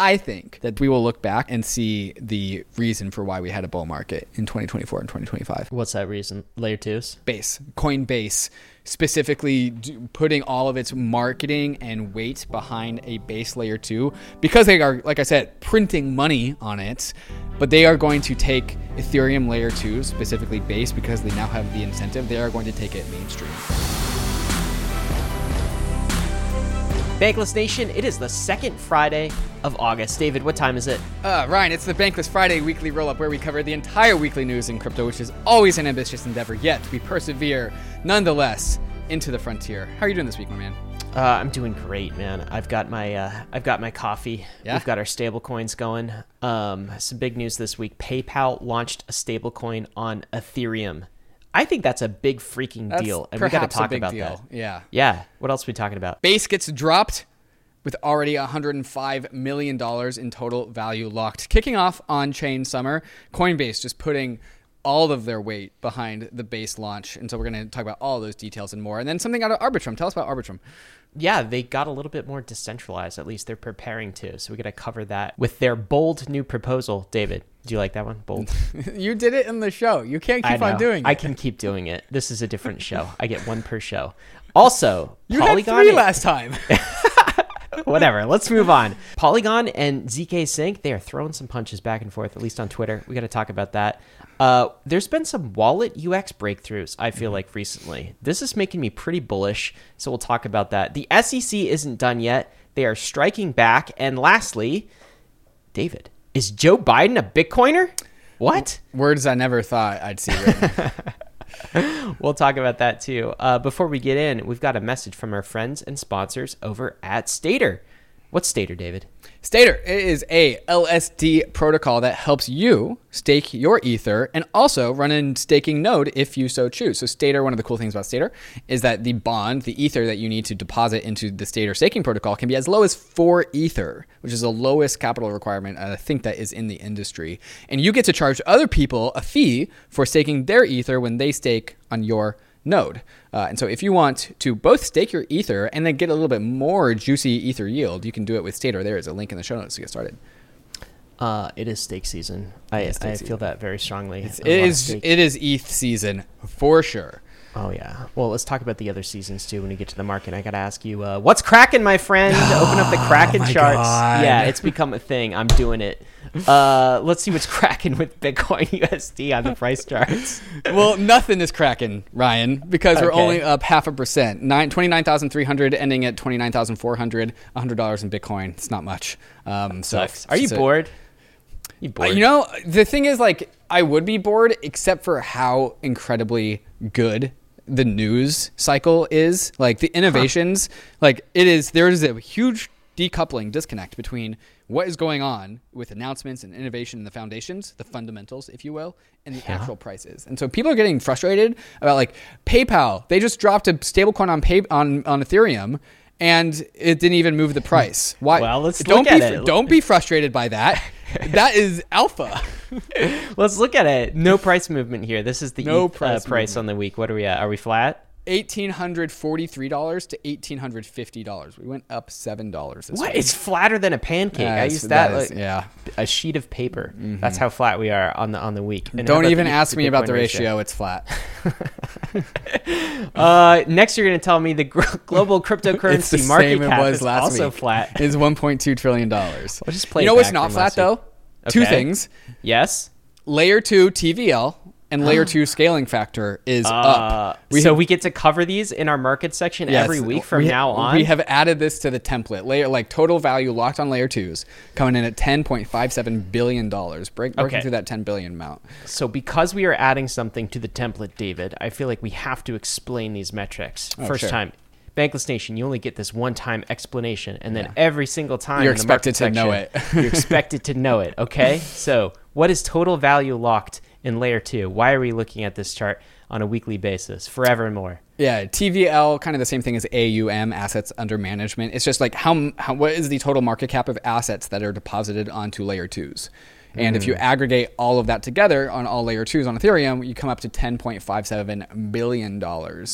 I think that we will look back and see the reason for why we had a bull market in 2024 and 2025. What's that reason? Layer twos? Base, Coinbase, specifically putting all of its marketing and weight behind a base layer two because they are, like I said, printing money on it. But they are going to take Ethereum layer two, specifically base, because they now have the incentive. They are going to take it mainstream. Bankless Nation, it is the second Friday of August. David, what time is it? Uh, Ryan, it's the Bankless Friday weekly roll up where we cover the entire weekly news in crypto, which is always an ambitious endeavor, yet we persevere nonetheless into the frontier. How are you doing this week, my man? Uh, I'm doing great, man. I've got my uh, I've got my coffee. Yeah? We've got our stable coins going. Um, some big news this week. PayPal launched a stable coin on Ethereum. I think that's a big freaking That's deal, and we got to talk about deal. that. Yeah. Yeah. What else are we talking about? Base gets dropped with already $105 million in total value locked. Kicking off on chain summer, Coinbase just putting all of their weight behind the base launch. And so we're going to talk about all those details and more. And then something out of Arbitrum. Tell us about Arbitrum. Yeah, they got a little bit more decentralized. At least they're preparing to. So we got to cover that with their bold new proposal. David, do you like that one? Bold. you did it in the show. You can't keep on doing it. I can keep doing it. This is a different show. I get one per show. Also, You Polygon. had three last time. whatever. Let's move on. Polygon and zkSync, they are throwing some punches back and forth, at least on Twitter. We got to talk about that. Uh, there's been some wallet UX breakthroughs, I feel like, recently. This is making me pretty bullish, so we'll talk about that. The SEC isn't done yet. They are striking back. And lastly, David, is Joe Biden a Bitcoiner? What? Words I never thought I'd see. We'll talk about that too. Uh, before we get in, we've got a message from our friends and sponsors over at Stader. What's Stader, David? Stader is a LSD protocol that helps you stake your ether and also run a staking node if you so choose. So Stader, one of the cool things about Stader is that the bond, the ether that you need to deposit into the Stader staking protocol can be as low as 4 ether, which is the lowest capital requirement I think that is in the industry. And you get to charge other people a fee for staking their ether when they stake on your node. Uh, and so if you want to both stake your ether and then get a little bit more juicy ether yield, you can do it with Stader. There is a link in the show notes to get started. Uh, it is stake season. I, stake I season. feel that very strongly. It lot of is it is ETH season for sure. Oh yeah. Well, let's talk about the other seasons too. When we get to the market, I got to ask you, uh, what's cracking, my friend? Open up the Kraken Oh charts. God. Yeah, it's become a thing. I'm doing it. Uh, let's see what's cracking with Bitcoin USD on the price charts. well, nothing is cracking, Ryan, because we're Okay. only up half a percent. Nine, 29,300 ending at 29,400. $100 in Bitcoin. It's not much. Um, so Sucks. Are you so- bored? You Uh, bored? You know, the thing is, like, I would be bored except for how incredibly good the news cycle is. Like, the innovations, like, it is, there is a huge decoupling, disconnect between what is going on with announcements and innovation in the foundations, the fundamentals, if you will, and the actual prices. And so people are getting frustrated about, like, PayPal. They just dropped a stablecoin on, pay, on, on Ethereum. And it didn't even move the price. Why? Well, let's don't look be at it. don't be frustrated by that. that is alpha. Let's look at it. No price movement here. This is the No ETH, price uh, price on the week. What are we at? Are we flat? Eighteen hundred forty-three dollars to eighteen hundred fifty dollars. We went up seven dollars. What? It's flatter than a pancake. I used that, that is- like, yeah. a sheet of paper. That's how flat we are on the on the week. And Don't even the- ask the me about the ratio. It's flat. Uh, next, you're going to tell me the global cryptocurrency market cap was is last also week. flat. Is one point two trillion dollars. I'll just play You know what's not flat week. though? Two things. Yes. Layer two TVL and layer two scaling factor is Uh, up. we so we get to cover these in our market section Yes, every week from we- now on. We have added this to the template. Layer like total value locked on layer twos coming in at ten point five seven billion dollars. Break breaking Okay. through that ten billion amount. so because we are adding something to the template, David, I feel like we have to explain these metrics. First Oh, sure. time. Bankless Nation, you only get this one time explanation, and then every single time You're expected to know it. you're expected to know it. Okay, so what is total value locked in layer two? Why are we looking at this chart on a weekly basis forevermore? Yeah, TVL kind of the same thing as AUM, assets under management. It's just like how, how what is the total market cap of assets that are deposited onto layer twos. And if you aggregate all of that together on all layer twos on Ethereum, you come up to $10.57 billion. Uh,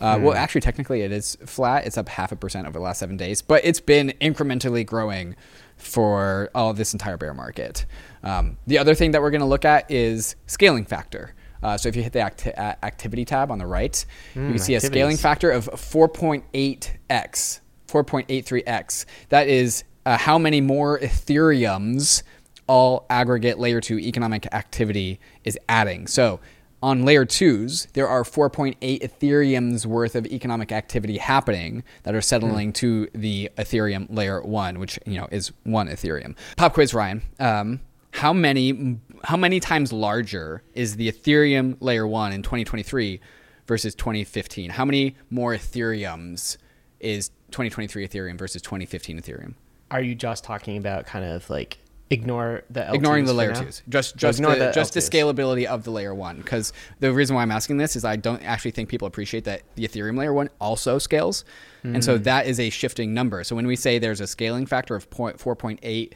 Well, actually, technically, it is flat. It's up half a percent over the last seven days, but it's been incrementally growing for all this entire bear market. Um, the other thing that we're going to look at is scaling factor. Uh, so if you hit the acti- activity tab on the right, you can see a scaling factor of 4.8x, 4.83x. That is uh, how many more Ethereums all aggregate layer two economic activity is adding. So on layer twos, there are 4.8 Ethereum's worth of economic activity happening that are settling to the Ethereum layer one, which you know is one Ethereum. Pop quiz, Ryan. Um, how many how many times larger is the Ethereum layer one in 2023 versus 2015? How many more Ethereums is 2023 Ethereum versus 2015 Ethereum? Are you just talking about kind of like ignore the L2s ignoring the layer twos, just just ignore the, the just the scalability of the layer one. Because the reason why I'm asking this is I don't actually think people appreciate that the Ethereum layer one also scales, and Hmm. so that is a shifting number. So when we say there's a scaling factor of 4.8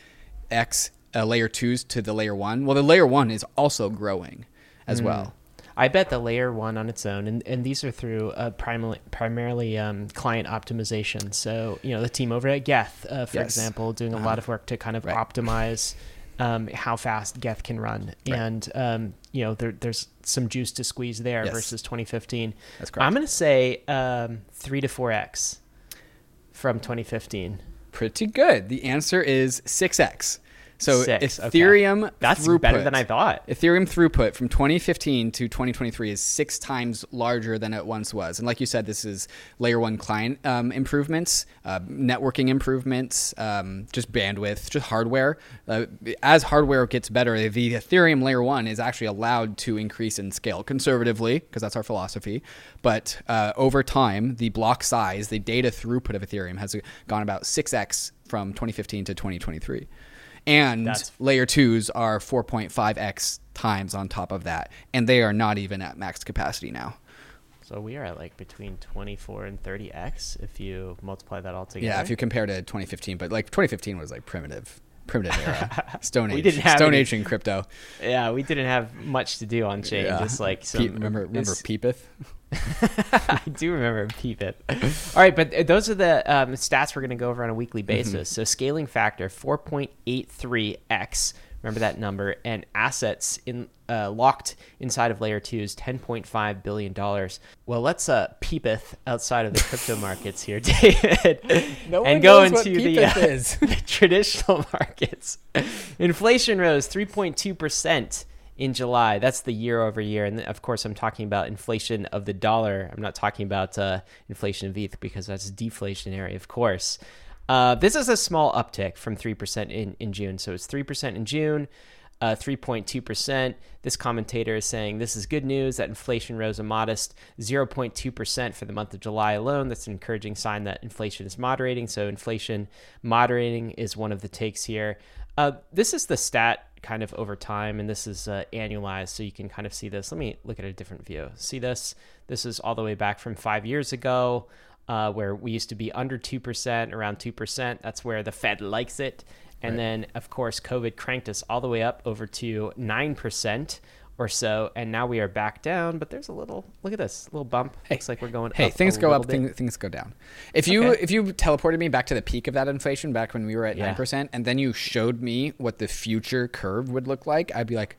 x uh, layer twos to the layer one, well, the layer one is also growing Hmm. as well. I bet the layer one on its own, and, and these are through uh, primarily primarily um, client optimization. So you know the team over at Geth, uh, for Yes. example, doing a lot of work to kind of Right. optimize um, how fast Geth can run, Right. and um, you know there, there's some juice to squeeze there Yes. versus 2015. That's correct. I'm going to say um, three to four x from 2015. Pretty good. The answer is 6x. So Six, okay. Ethereum That's throughput, better than I thought. Ethereum throughput from 2015 to 2023 is six times larger than it once was. And like you said, this is layer one client um, improvements, uh, networking improvements, um, just bandwidth, just hardware. Uh, as hardware gets better, the Ethereum layer one is actually allowed to increase in scale conservatively, because that's our philosophy. But uh, over time, the block size, the data throughput of Ethereum has gone about 6x from 2015 to 2023 and That's- layer twos are 4.5x times on top of that and they are not even at max capacity now So we are at like between 24 and 30x if you multiply that all together. yeah if you compare to 2015 but like 2015 was like primitive primitive era stone age We didn't have stone any- age in crypto Yeah, we didn't have much to do on chain. Yeah. Just like some. Pe- remember remember peepeth I do remember Peepeth. All right, but those are the um, stats we're going to go over on a weekly Mm-hmm. basis. So scaling factor 4.83x. Remember that number. And assets in uh, locked inside of layer two is 10.5 billion dollars. Well, let's uh, peepeth outside of the crypto markets here, David, No and go into the, uh, the traditional markets. Inflation rose 3.2 percent in July. That's the year over year. And of course, I'm talking about inflation of the dollar. I'm not talking about uh, inflation of ETH because that's deflationary, of course. Uh, this is a small uptick from 3% in, in June. So it's 3% in June, uh, 3.2%. This commentator is saying this is good news that inflation rose a modest 0.2% for the month of July alone. That's an encouraging sign that inflation is moderating. So inflation moderating is one of the takes here. Uh, this is the stat kind of over time, and this is uh, annualized, so you can kind of see this. Let me look at a different view. See this? This is all the way back from five years ago, uh, where we used to be under 2%, around 2%. That's where the Fed likes it. And then, of course, COVID cranked us all the way up over to 9% or so. And now we are back down, but there's a little, look at this, little bump. Looks like we're going hey up things go up bit. things, go down if you Okay. if you teleported me back to the peak of that inflation back when we were at Yeah. 9% and then you showed me what the future curve would look like i'd be like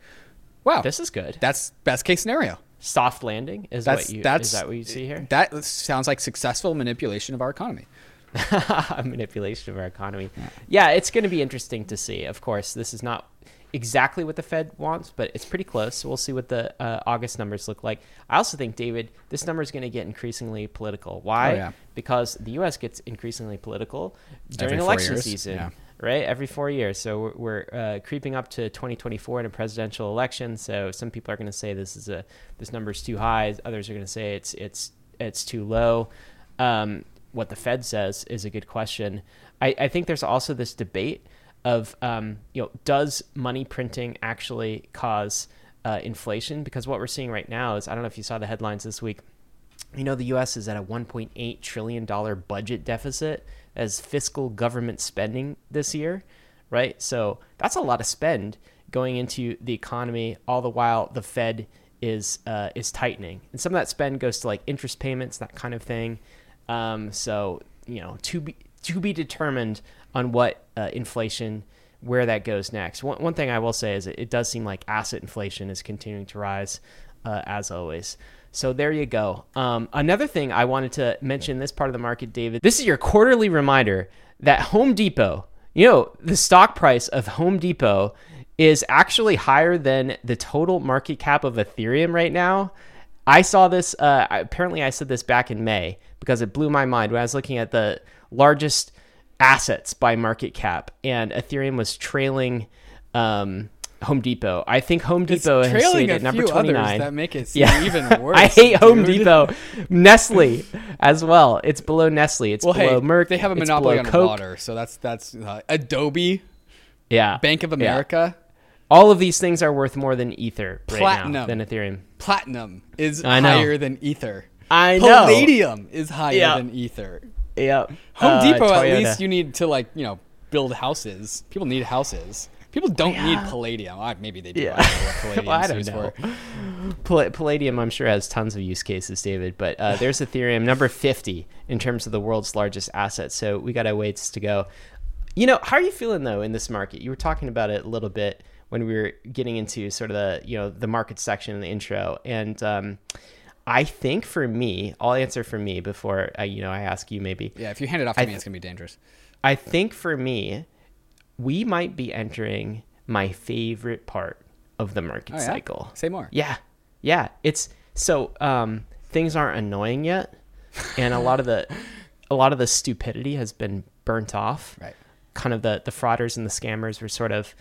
wow This is good. that's best case scenario Soft landing is That's what you, that's is that what you see here? That sounds like successful manipulation of our economy. manipulation of our economy. Yeah, it's going to be interesting to see. Of course, this is not exactly what the Fed wants, but it's pretty close. So we'll see what the uh, August numbers look like. I also think, David, this number is going to get increasingly political. Why? Oh, yeah. Because the U.S. gets increasingly political during Every election season. yeah. Right, every four years. So we're, we're uh, creeping up to 2024 in a presidential election. So some people are going to say this is a this number is too high. Others are going to say it's it's it's too low. Um, what the Fed says is a good question. I, I think there's also this debate of um, you know does money printing actually cause uh, inflation? Because what we're seeing right now is I don't know if you saw the headlines this week. You know the U.S. is at a 1.8 trillion dollar budget deficit as fiscal government spending this year, right? So that's a lot of spend going into the economy, all the while the Fed is uh, is tightening, and some of that spend goes to like interest payments, that kind of thing. Um, so you know, to be to be determined on what uh, inflation, where that goes next. One, one thing I will say is it, it does seem like asset inflation is continuing to rise, uh, as always. So there you go. Um, another thing I wanted to mention this part of the market, David. This is your quarterly reminder that Home Depot, you know, the stock price of Home Depot is actually higher than the total market cap of Ethereum right now. I saw this. Uh, apparently, I said this back in May because it blew my mind when I was looking at the largest assets by market cap, and Ethereum was trailing um, Home Depot. I think Home Depot has trailing stayed a at number few twenty others that make it Yeah. even worse. I hate Home. Depot. Nestle as well. It's below Nestle. It's Well, below hey, Merck. they have a monopoly on Coke. water, so that's that's uh, Adobe, Yeah, Bank of Yeah. America, All of these things are worth more than Ether right now Platinum. than Ethereum. Platinum is higher than Ether. I know. Palladium is higher Yeah. than Ether. Yep. Home Uh, Depot, at least you need to like you know build houses. People need houses. People don't need palladium. Maybe they do. Yeah. I don't know what palladium's Well, I don't know. Pall- Palladium, I'm sure, has tons of use cases, David. But uh, there's Ethereum, number 50 in terms of the world's largest asset. So we got a ways to go. You know, how are you feeling though in this market? You were talking about it a little bit when we were getting into sort of the you know the market section in the intro, and um, I think for me, I'll answer for me before I, you know I ask you maybe. Yeah, if you hand it off to I me, th- it's gonna be dangerous. I think for me, we might be entering my favorite part of the market Oh, yeah? cycle. Say more. Yeah. Yeah. It's so um things aren't annoying yet. And a lot of the a lot of the stupidity has been burnt off. Right. Kind of the the frauders and the scammers were sort of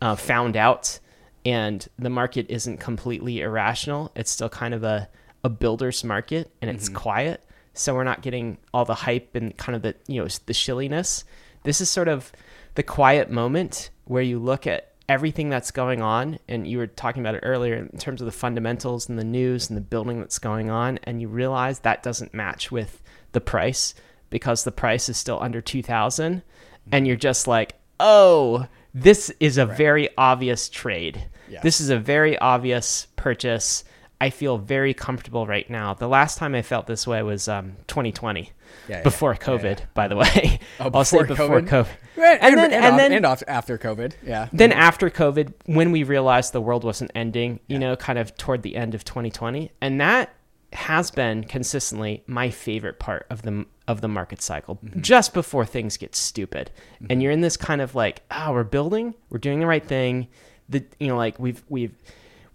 uh, found out and the market isn't completely irrational. It's still kind of a a builder's market and it's mm-hmm. quiet. So we're not getting all the hype and kind of the you know the shilliness. This is sort of the quiet moment where you look at everything that's going on and you were talking about it earlier in terms of the fundamentals and the news and the building that's going on and you realize that doesn't match with the price because the price is still under 2000 and you're just like oh this is a very obvious trade Yeah. this is a very obvious purchase i feel very comfortable right now. The last time i felt this way was um, 2020 Yeah, yeah, before covid yeah. by the way. Oh, i'll say before COVID? covid, Right, and, then and, and then and after COVID. Yeah. then after COVID, when we realized the world wasn't ending, you know, kind of toward the end of 2020, and that has been consistently my favorite part of the of the market cycle, mm-hmm. just before things get stupid, and mm-hmm. you're in this kind of like, oh, we're building, we're doing the right thing, the you know, like we've we've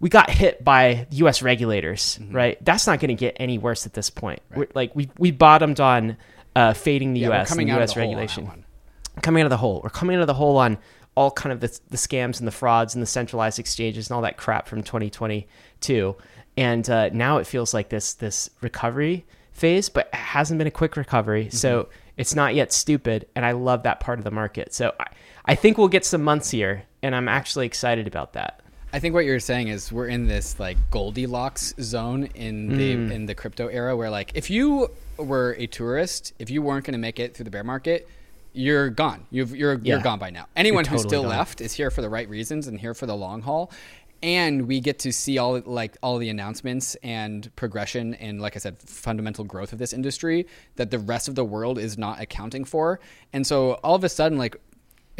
we got hit by U.S. regulators, right? That's not going to get any worse at this point. We're, like we we bottomed on uh, fading the yeah, U.S. coming and out U.S. of the hole on regulation coming out of the hole. We're coming out of the hole on all kind of the, the scams and the frauds and the centralized exchanges and all that crap from 2022. And uh, now it feels like this this recovery phase, but it hasn't been a quick recovery. So it's not yet stupid. And I love that part of the market. So I, I think we'll get some months here, and I'm actually excited about that. I think what you're saying is we're in this like Goldilocks zone in the Mm. in the crypto era where like if you were a tourist, if you weren't going to make it through the bear market, you're gone. You've, you're you're gone by now. Anyone who's still gone. left is here for the right reasons and here for the long haul. And we get to see all like all the announcements and progression and like I said, fundamental growth of this industry that the rest of the world is not accounting for. And so all of a sudden, like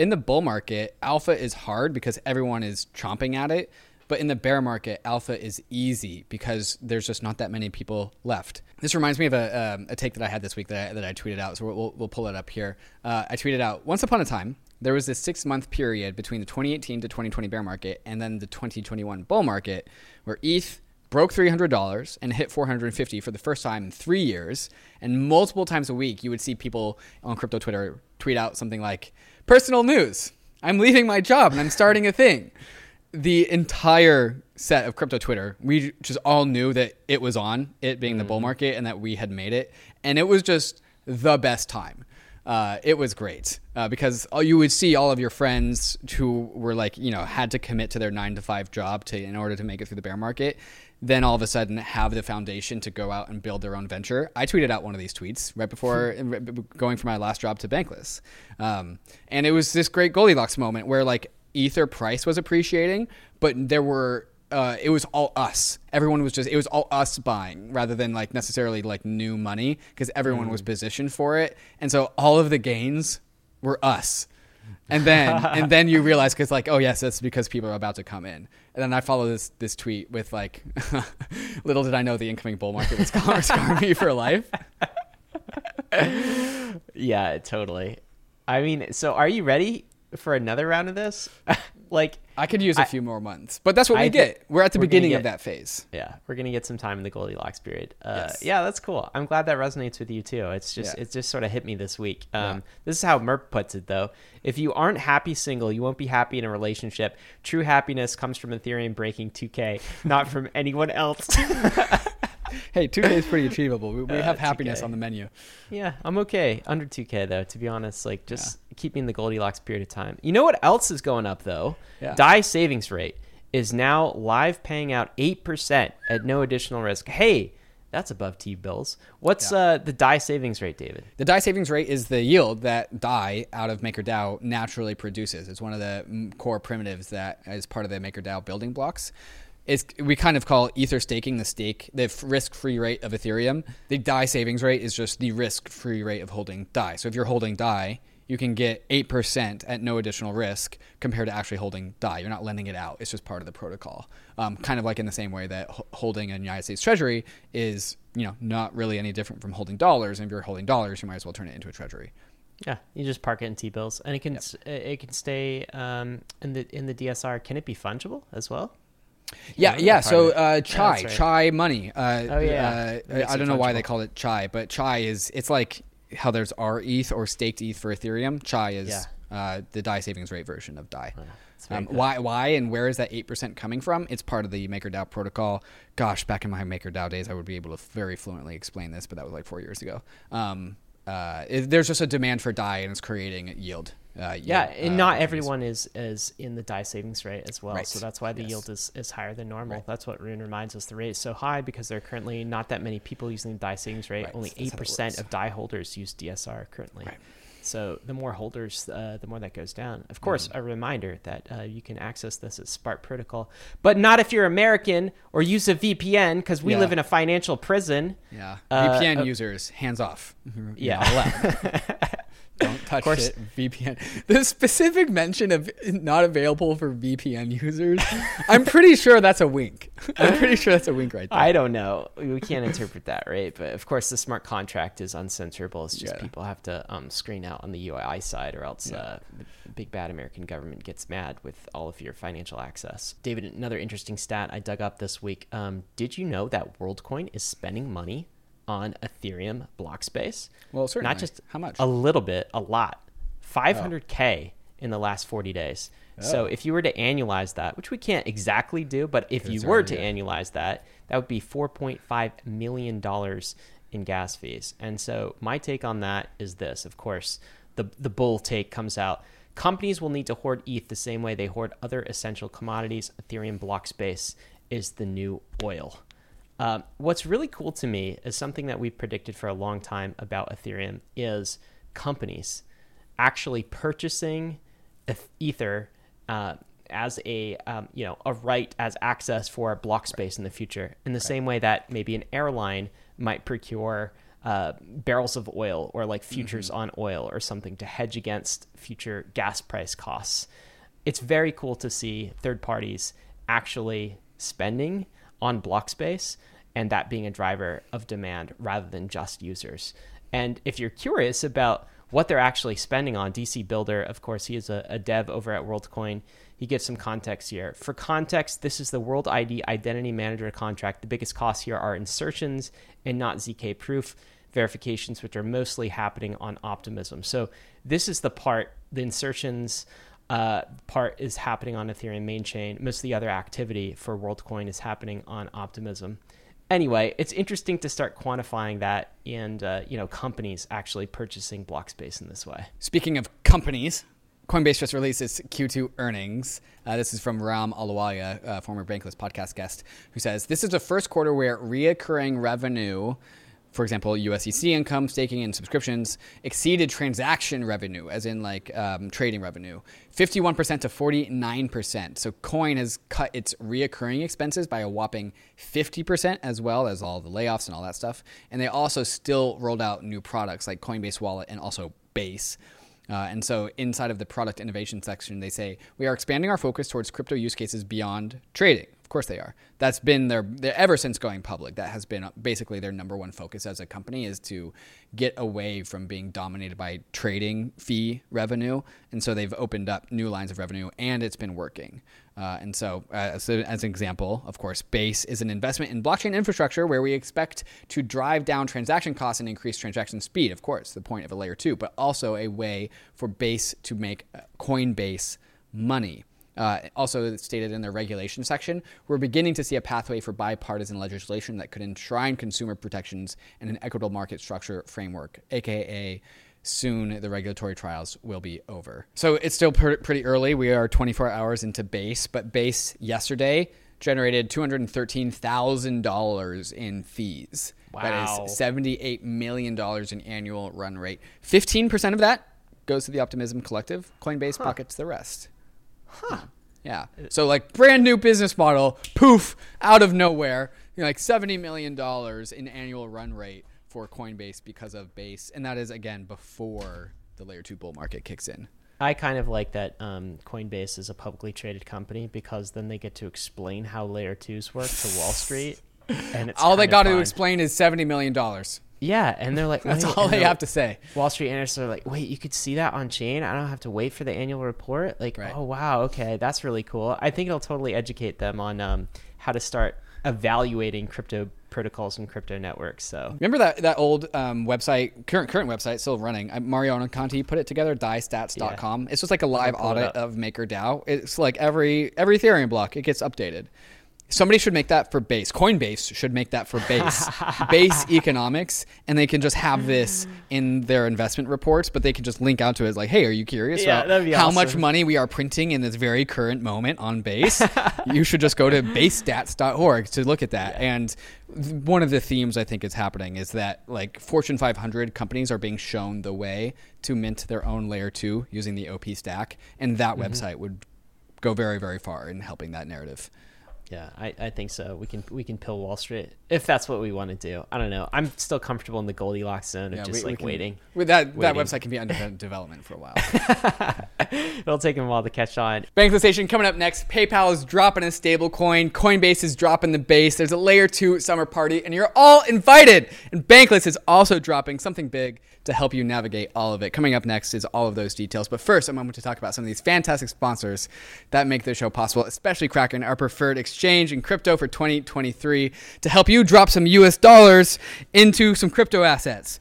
in the bull market, alpha is hard because everyone is chomping at it. But in the bear market, alpha is easy because there's just not that many people left. This reminds me of a, um, a take that I had this week that I, that I tweeted out. So we'll, we'll, pull it up here. Uh, I tweeted out Once upon a time, there was this six month period between the 2018 to 2020 bear market and then the 2021 bull market where ETH broke $300 and hit 450 for the first time in three years. And multiple times a week, you would see people on crypto Twitter tweet out something like, Personal news. I'm leaving my job and I'm starting a thing. The entire set of crypto Twitter, we just all knew that it was on, it being the bull market, and that we had made it. And it was just the best time. Uh, it was great uh, because all you would see all of your friends who were like, you know, had to commit to their nine to five job to in order to make it through the bear market. Then all of a sudden have the foundation to go out and build their own venture. I tweeted out one of these tweets right before going from my last job to Bankless, um, and it was this great Goldilocks moment where like Ether price was appreciating, but there were uh, it was all us. Everyone was just it was all us buying rather than like necessarily like new money because everyone was positioned for it, and so all of the gains were us. And then and then you realize because like oh yes that's because people are about to come in. And then I follow this this tweet with like little did I know the incoming bull market was going to scar me for life. yeah, totally. I mean, so are you ready for another round of this? Like, I could use a few more months, but that's what we I get. We're at the we're beginning get- of that phase. yeah, we're gonna get some time in the Goldilocks period. Uh, Yes. Yeah, that's cool. I'm glad that resonates with you too. It's just Yeah. it just sort of hit me this week. Um, Yeah. This is how Merp puts it though. If you aren't happy single, you won't be happy in a relationship. True happiness comes from Ethereum breaking 2K, not from anyone else. Hey, 2K is pretty achievable. We, we Uh, have happiness 2K. on the menu. Yeah, I'm okay. Under 2K though, to be honest. Like just keeping the Goldilocks period of time. You know what else is going up though? Yeah. DAI savings rate is now live paying out 8% at no additional risk. Hey, that's above T bills. What's Yeah. uh, the DAI savings rate, David? The DAI savings rate is the yield that DAI out of MakerDAO naturally produces. It's one of the mm, core primitives that is part of the MakerDAO building blocks. It's, we kind of call ether staking the stake, the risk-free rate of Ethereum. The DAI savings rate is just the risk-free rate of holding DAI. So if you're holding DAI, you can get 8% at no additional risk compared to actually holding DAI. You're not lending it out. It's just part of the protocol. Um, kind of like in the same way that holding a United States Treasury is, you know, not really any different from holding dollars. And if you're holding dollars, you might as well turn it into a treasury. Yeah, you just park it in T bills, and it can s it can stay um, in the in the DSR. Can it be fungible as well? Yeah, Yeah, yeah. So uh, chai, right. chai money. Uh, Oh, yeah. uh, I don't know why they call it chai, but chai is it's like how there's R ETH or staked ETH for Ethereum. Chai is Yeah. uh, the DAI savings rate version of DAI. It's very Um, why, why, and where is that eight percent coming from? It's part of the MakerDAO protocol. Gosh, back in my MakerDAO days, I would be able to very fluently explain this, but that was like four years ago. Um, uh, it- there's just a demand for DAI, and it's creating yield. Uh, Yeah, and uh, not everyone is is in the DAI savings rate as well. Right. So that's why the Yes. yield is, is higher than normal. Right. That's what Rune reminds us. The rate is so high because there are currently not that many people using the DAI savings rate. Right, Only eight that percent of DAI holders use DSR currently. So the more holders, uh, the more that goes down. Of course, Mm-hmm. a reminder that uh, you can access this at Spark Protocol, but not if you're American or use a VPN because we Yeah. live in a financial prison. Yeah, Uh, VPN uh, users, hands off. Yeah. Don't touch course. it. VPN. The specific mention of not available for VPN users. I'm pretty sure that's a wink. I'm pretty sure that's a wink right there. I don't know. We can't interpret that, right? But of course, the smart contract is uncensorable. It's just Yeah. people have to um, screen out on the UI side, or else Yeah. uh, the big bad American government gets mad with all of your financial access. David, another interesting stat I dug up this week. Um, did you know that WorldCoin is spending money on Ethereum block space? well, certainly. Not just how much? A little bit, a lot. 500k in the last 40 days. Oh. So Oh. if you were to annualize that, which we can't exactly do, but if you were to annualize that, that would be 4.5 million dollars in gas fees. And so my take on that is this. Of course, the the bull take comes out. Companies will need to hoard ETH the same way they hoard other essential commodities. Ethereum block space is the new oil. Um, what's really cool to me is something that we've predicted for a long time about Ethereum is companies actually purchasing Ether uh, as a um, you know a right as access for block space in the future, in the same way that maybe an airline might procure uh, barrels of oil or like futures on oil or something to hedge against future gas price costs. It's very cool to see third parties actually spending on block space and that being a driver of demand rather than just users. And if you're curious about what they're actually spending on, DC Builder, of course, he is a, a dev over at WorldCoin. He gives some context here. For context, this is the World ID Identity Manager contract. The biggest costs here are insertions and not ZK proof verifications, which are mostly happening on Optimism. So this is the part, the insertions uh, part is happening on Ethereum main chain. Most of the other activity for WorldCoin is happening on Optimism. Anyway, it's interesting to start quantifying that and uh, you know companies actually purchasing block space in this way. Speaking of companies, Coinbase just released its Q2 earnings. Uh, this is from Ram Ahluwalia, uh, former Bankless podcast guest, who says this is the first quarter where reoccurring revenue, for example, USDC income, staking, and subscriptions, exceeded transaction revenue, as in like um, trading revenue, 51% to 49%. So Coin has cut its reoccurring expenses by a whopping 50%, as well as all the layoffs and all that stuff. And they also still rolled out new products like Coinbase Wallet and also Base. Uh, and so inside of the product innovation section, they say we are expanding our focus towards crypto use cases beyond trading. Of course they are. That's been their, their ever since going public. That has been basically their number one focus as a company is to get away from being dominated by trading fee revenue. And so they've opened up new lines of revenue, and it's been working. Uh, and so, uh, as, as, an example, of course, Base is an investment in blockchain infrastructure where we expect to drive down transaction costs and increase transaction speed. Of course, the point of a layer two, but also a way for Base to make uh, Coinbase money. Uh, also stated in their regulation section, we're beginning to see a pathway for bipartisan legislation that could enshrine consumer protections and an equitable market structure framework, aka soon the regulatory trials will be over. So it's still pr- pretty early. We are 24 hours into base, but base yesterday generated $213,000 in fees. Wow. That is $78 million in annual run rate. 15% of that goes to the Optimism Collective. Coinbase huh. pockets the rest. Huh. Yeah. So like brand new business model, poof, out of nowhere, you know, like seventy million dollars in annual run rate for Coinbase because of Base, and that is again before the layer two bull market kicks in. I kind of like that um, Coinbase is a publicly traded company because then they get to explain how layer twos work to Wall Street, and all they got to explain is seventy million dollars. Yeah, and they're like, that's all they have to say. Wall Street analysts are like, wait, you could see that on chain. I don't have to wait for the annual report. Like, right. oh wow, okay, that's really cool. I think it'll totally educate them on um, how to start evaluating crypto protocols and crypto networks. So remember that that old um, website, current current website, still running. Uh, Mariano Conti put it together, DaiStats.com. Yeah. It's just like a live audit it of MakerDAO. It's like every every Ethereum block, it gets updated. Somebody should make that for base. Coinbase should make that for base. base economics, and they can just have this in their investment reports, but they can just link out to it like, hey, are you curious yeah, about how awesome. much money we are printing in this very current moment on base? you should just go to basestats.org to look at that. Yeah. And one of the themes I think is happening is that like Fortune 500 companies are being shown the way to mint their own layer two using the OP stack, and that mm-hmm. website would go very, very far in helping that narrative. Yeah, I, I think so. We can we can pill Wall Street if that's what we want to do. I don't know. I'm still comfortable in the Goldilocks zone of yeah, just we, like we can, waiting. With that waiting. that website can be under development for a while. It'll take them a while to catch on. Bankless Nation coming up next. PayPal is dropping a stable coin. Coinbase is dropping the base. There's a layer two summer party, and you're all invited. And Bankless is also dropping something big to help you navigate all of it. Coming up next is all of those details. But first, I'm going to talk about some of these fantastic sponsors that make the show possible, especially Kraken, our preferred exchange in crypto for 2023, to help you drop some US dollars into some crypto assets.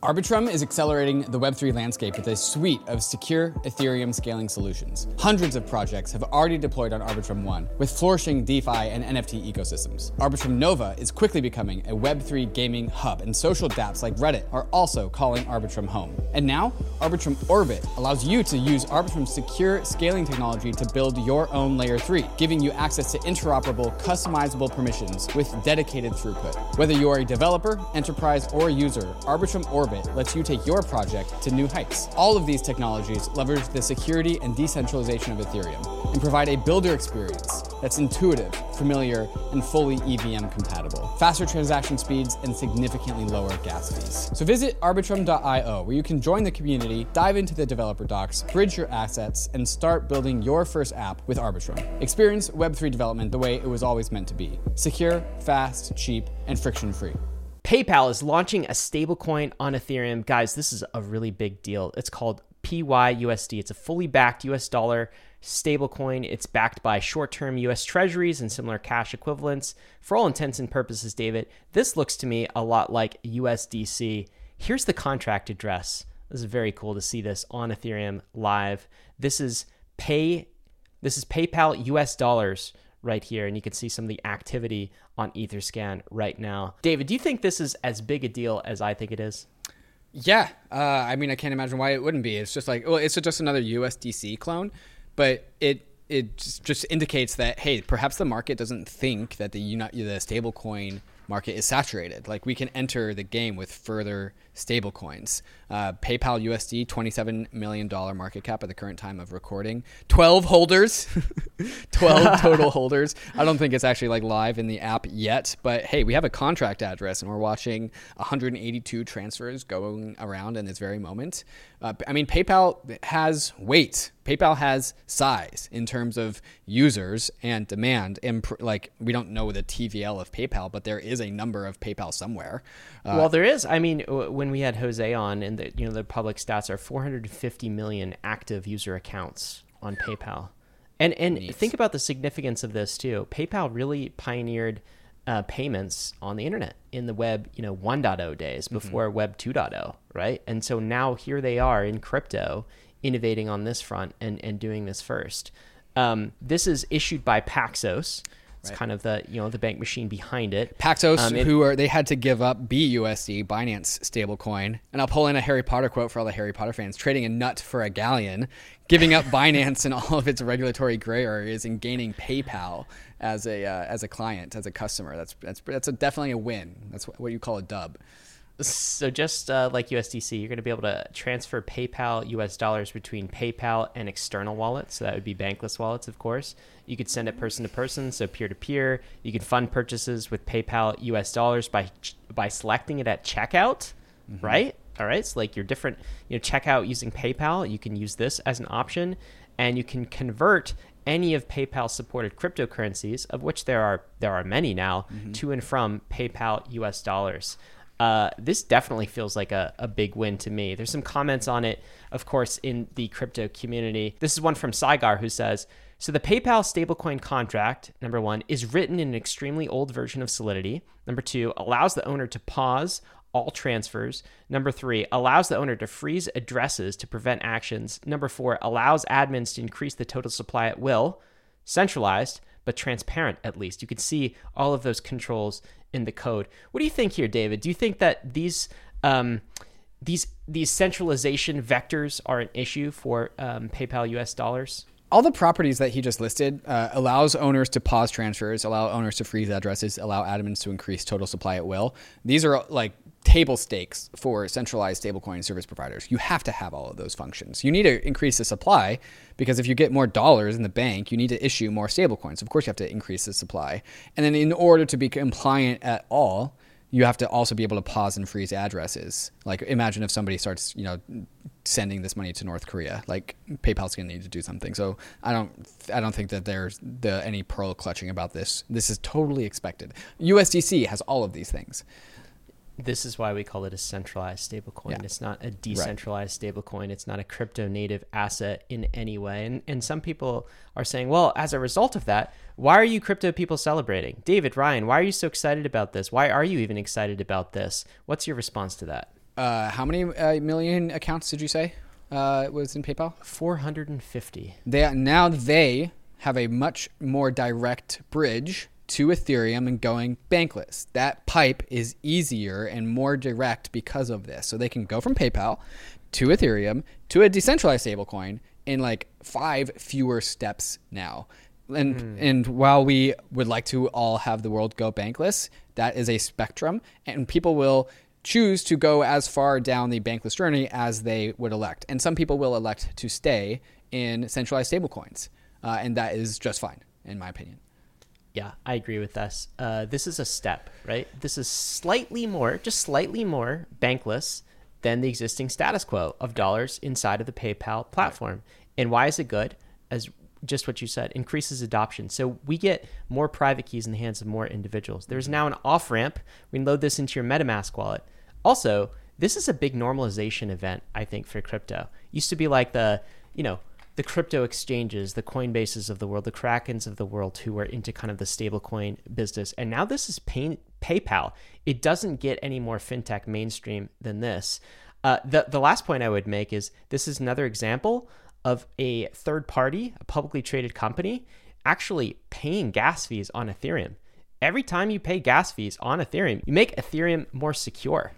Arbitrum is accelerating the Web3 landscape with a suite of secure Ethereum scaling solutions. Hundreds of projects have already deployed on Arbitrum One, with flourishing DeFi and NFT ecosystems. Arbitrum Nova is quickly becoming a Web3 gaming hub, and social dApps like Reddit are also calling Arbitrum home. And now, Arbitrum Orbit allows you to use Arbitrum's secure scaling technology to build your own Layer 3, giving you access to interoperable, customizable permissions with dedicated throughput. Whether you are a developer, enterprise, or user, Arbitrum Orbit Orbit lets you take your project to new heights. All of these technologies leverage the security and decentralization of Ethereum and provide a builder experience that's intuitive, familiar, and fully EVM compatible. Faster transaction speeds and significantly lower gas fees. So visit arbitrum.io where you can join the community, dive into the developer docs, bridge your assets, and start building your first app with Arbitrum. Experience Web3 development the way it was always meant to be secure, fast, cheap, and friction free. PayPal is launching a stablecoin on Ethereum. Guys, this is a really big deal. It's called PYUSD. It's a fully backed US dollar stablecoin. It's backed by short term US treasuries and similar cash equivalents. For all intents and purposes, David, this looks to me a lot like USDC. Here's the contract address. This is very cool to see this on Ethereum live. This is pay this is PayPal US dollars right here, and you can see some of the activity on Etherscan right now. David, do you think this is as big a deal as I think it is? Yeah, uh, I mean, I can't imagine why it wouldn't be. It's just like, well, it's just another USDC clone, but it it just indicates that hey, perhaps the market doesn't think that the the stablecoin market is saturated. Like we can enter the game with further stablecoins. Uh, PayPal USD, $27 million market cap at the current time of recording. 12 holders, 12 total holders. I don't think it's actually like live in the app yet, but hey, we have a contract address and we're watching 182 transfers going around in this very moment. Uh, I mean, PayPal has weight. PayPal has size in terms of users and demand. And pr- like, we don't know the TVL of PayPal, but there is a number of PayPal somewhere. Uh, well, there is. I mean, when we had Jose on, and the you know the public stats are 450 million active user accounts on PayPal, and and neat. think about the significance of this too. PayPal really pioneered. Uh, payments on the internet in the web, you know, 1.0 days mm-hmm. before mm-hmm. web 2.0, right? And so now here they are in crypto innovating on this front and, and doing this first. Um, this is issued by Paxos, it's right. kind of the you know the bank machine behind it. Paxos, um, it, who are they had to give up BUSD, Binance stablecoin, and I'll pull in a Harry Potter quote for all the Harry Potter fans: trading a nut for a galleon, giving up Binance and all of its regulatory gray areas, and gaining PayPal as a uh, as a client, as a customer. That's that's that's a, definitely a win. That's what you call a dub. So just uh, like USDC, you're going to be able to transfer PayPal US dollars between PayPal and external wallets. So that would be bankless wallets, of course. You could send it person to person, so peer to peer. You could fund purchases with PayPal US dollars by by selecting it at checkout, mm-hmm. right? All right, so like your different you know checkout using PayPal, you can use this as an option, and you can convert any of PayPal supported cryptocurrencies, of which there are there are many now, mm-hmm. to and from PayPal US dollars. Uh, this definitely feels like a, a big win to me. There's some comments on it, of course, in the crypto community. This is one from Cygaar who says, so the PayPal stablecoin contract, number one, is written in an extremely old version of Solidity. Number two, allows the owner to pause all transfers. Number three, allows the owner to freeze addresses to prevent actions. Number four, allows admins to increase the total supply at will. Centralized, but transparent at least. You can see all of those controls in the code. What do you think here, David? Do you think that these um, these these centralization vectors are an issue for um, PayPal US dollars? all the properties that he just listed uh, allows owners to pause transfers, allow owners to freeze addresses, allow admins to increase total supply at will. These are like table stakes for centralized stablecoin service providers. You have to have all of those functions. You need to increase the supply because if you get more dollars in the bank, you need to issue more stablecoins. Of course, you have to increase the supply. And then in order to be compliant at all, you have to also be able to pause and freeze addresses. Like imagine if somebody starts, you know, sending this money to North Korea, like PayPal's going to need to do something. So I don't, I don't think that there's the, any pearl clutching about this. This is totally expected. USDC has all of these things this is why we call it a centralized stablecoin. Yeah. It's not a decentralized right. stablecoin. It's not a crypto native asset in any way. And and some people are saying, well, as a result of that, why are you crypto people celebrating? David Ryan, why are you so excited about this? Why are you even excited about this? What's your response to that? Uh, how many uh, million accounts did you say uh, was in PayPal? Four hundred and fifty. They now they have a much more direct bridge to Ethereum and going bankless. That pipe is easier and more direct because of this. So they can go from PayPal to Ethereum to a decentralized stablecoin in like five fewer steps now. And mm. and while we would like to all have the world go bankless, that is a spectrum and people will choose to go as far down the bankless journey as they would elect. And some people will elect to stay in centralized stablecoins. Uh, and that is just fine, in my opinion. Yeah, I agree with this. Uh, this is a step, right? This is slightly more, just slightly more bankless than the existing status quo of dollars inside of the PayPal platform. And why is it good? As just what you said, increases adoption. So we get more private keys in the hands of more individuals. There's now an off ramp. We can load this into your MetaMask wallet. Also, this is a big normalization event, I think, for crypto. Used to be like the, you know, the crypto exchanges, the Coinbases of the world, the Krakens of the world who are into kind of the stablecoin business. And now this is pay- PayPal. It doesn't get any more fintech mainstream than this. Uh, the, the last point I would make is this is another example of a third party, a publicly traded company, actually paying gas fees on Ethereum. Every time you pay gas fees on Ethereum, you make Ethereum more secure.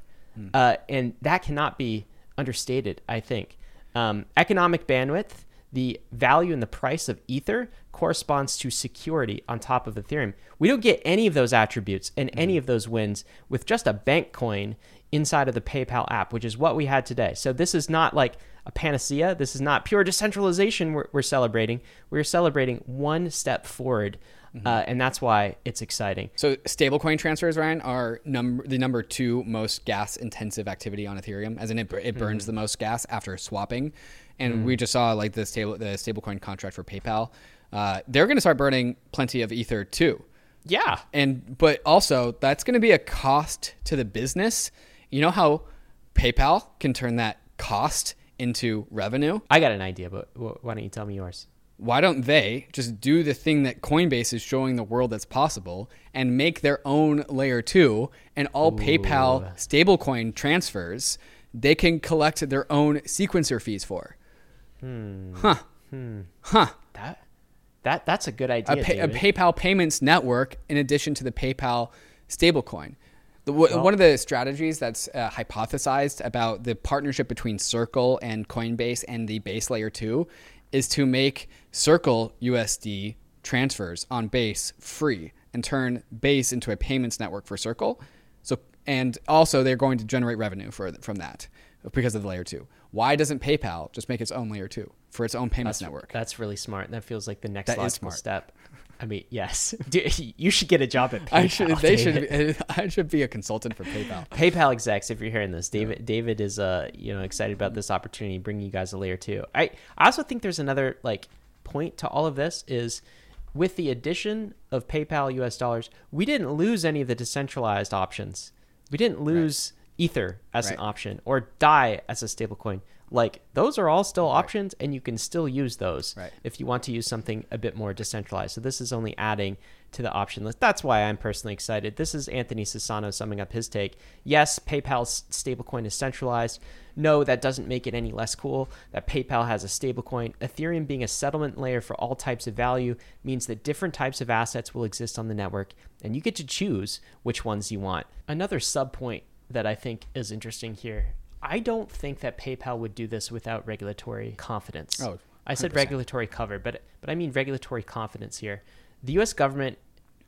Uh, and that cannot be understated, I think. Um, economic bandwidth, the value and the price of Ether corresponds to security on top of Ethereum. We don't get any of those attributes and mm-hmm. any of those wins with just a bank coin inside of the PayPal app, which is what we had today. So this is not like a panacea. This is not pure decentralization we're, we're celebrating. We're celebrating one step forward. Mm-hmm. Uh, and that's why it's exciting. So stablecoin transfers, Ryan, are number the number two most gas intensive activity on Ethereum, as in it, it burns mm-hmm. the most gas after swapping. And we just saw like the stable the stablecoin contract for PayPal. Uh, they're going to start burning plenty of Ether too. Yeah. And but also that's going to be a cost to the business. You know how PayPal can turn that cost into revenue? I got an idea, but wh- why don't you tell me yours? why don't they just do the thing that Coinbase is showing the world that's possible and make their own layer two and all PayPal stablecoin transfers they can collect their own sequencer fees for? Huh. Huh. That that that's a good A, idea. pay, a PayPal payments network in addition to the PayPal stablecoin. The, w one of the strategies that's uh, hypothesized about the partnership between Circle and Coinbase and the base layer two is to make Circle USD transfers on Base free and turn Base into a payments network for Circle. So and also they're going to generate revenue for from that because of the layer two. Why doesn't PayPal just make its own layer two for its own payments network? That's really smart. That feels like the next That logical smart. step. I mean, yes. Dude, you should get a job at PayPal. I should. They David. should. I should be a consultant for PayPal. PayPal execs, if you're hearing this, David David is uh you know excited about this opportunity, bringing you guys a layer two. I I also think there's another like point to all of this is with the addition of PayPal US dollars, we didn't lose any of the decentralized options. We didn't lose Ether as an option or Dai as a stablecoin. Like those are all still options, and you can still use those Right. if you want to use something a bit more decentralized. So this is only adding to the option list. That's why I'm personally excited. This is Anthony Sassano summing up his take. Yes, PayPal's stablecoin is centralized. No, that doesn't make it any less cool that PayPal has a stablecoin. Ethereum being a settlement layer for all types of value means that different types of assets will exist on the network, and you get to choose which ones you want. Another sub point that I think is interesting here. I don't think that PayPal would do this without regulatory confidence. Oh, I said regulatory cover, but but I mean regulatory confidence here. The U.S. government,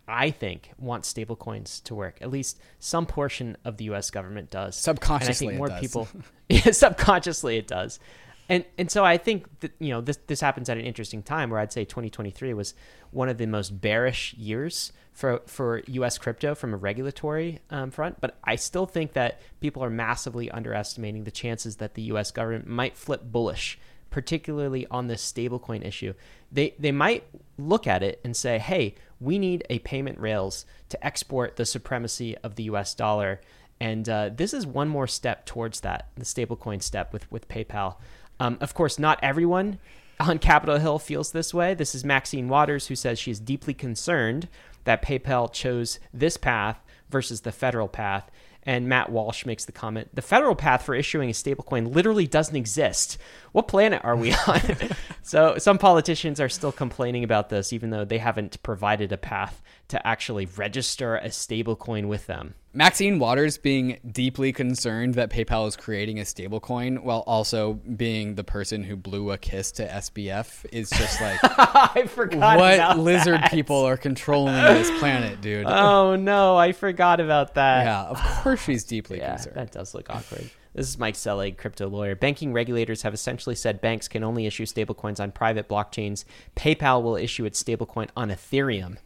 I think, wants stablecoins to work. At least some portion of the U.S. government does. Subconsciously and I think it more does. people. yeah, subconsciously it does. And and so I think that you know this this happens at an interesting time where I'd say 2023 was one of the most bearish years for for U.S. crypto from a regulatory um, front. But I still think that people are massively underestimating the chances that the U.S. government might flip bullish particularly on this stablecoin issue. They they might look at it and say, "Hey, we need a payment rails to export the supremacy of the U.S. dollar." And uh, this is one more step towards that, the stablecoin step with with PayPal. Um, of course, not everyone on Capitol Hill feels this way. This is Maxine Waters who says she is deeply concerned that PayPal chose this path versus the federal path. And Matt Walsh makes the comment the federal path for issuing a stablecoin literally doesn't exist. What planet are we on? so, some politicians are still complaining about this, even though they haven't provided a path to actually register a stablecoin with them. Maxine Waters being deeply concerned that PayPal is creating a stablecoin while also being the person who blew a kiss to SBF is just like I forgot what lizard that. people are controlling this planet, dude. Oh no, I forgot about that. yeah, of course she's deeply Yeah, concerned. that does look awkward. This is Mike Selig, crypto lawyer. Banking regulators have essentially said banks can only issue stablecoins on private blockchains. PayPal will issue its stablecoin on Ethereum.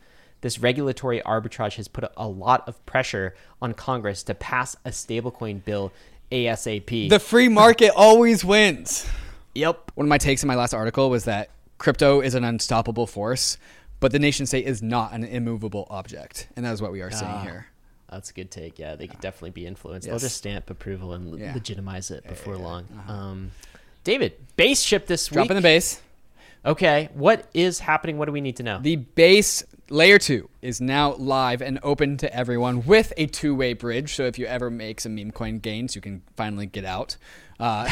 This regulatory arbitrage has put a, a lot of pressure on Congress to pass a stablecoin bill ASAP. The free market always wins. yep. One of my takes in my last article was that crypto is an unstoppable force, but the nation state is not an immovable object. And that is what we are seeing Ah. here. That's a good take. Yeah, they could definitely be influenced. They'll just stamp approval and Yeah. legitimize it before yeah. long. Um, David, base ship this week. Drop in the base. Okay, what is happening? What do we need to know? The base Layer 2 is now live and open to everyone with a two way bridge. So if you ever make some meme coin gains, you can finally get out. Uh,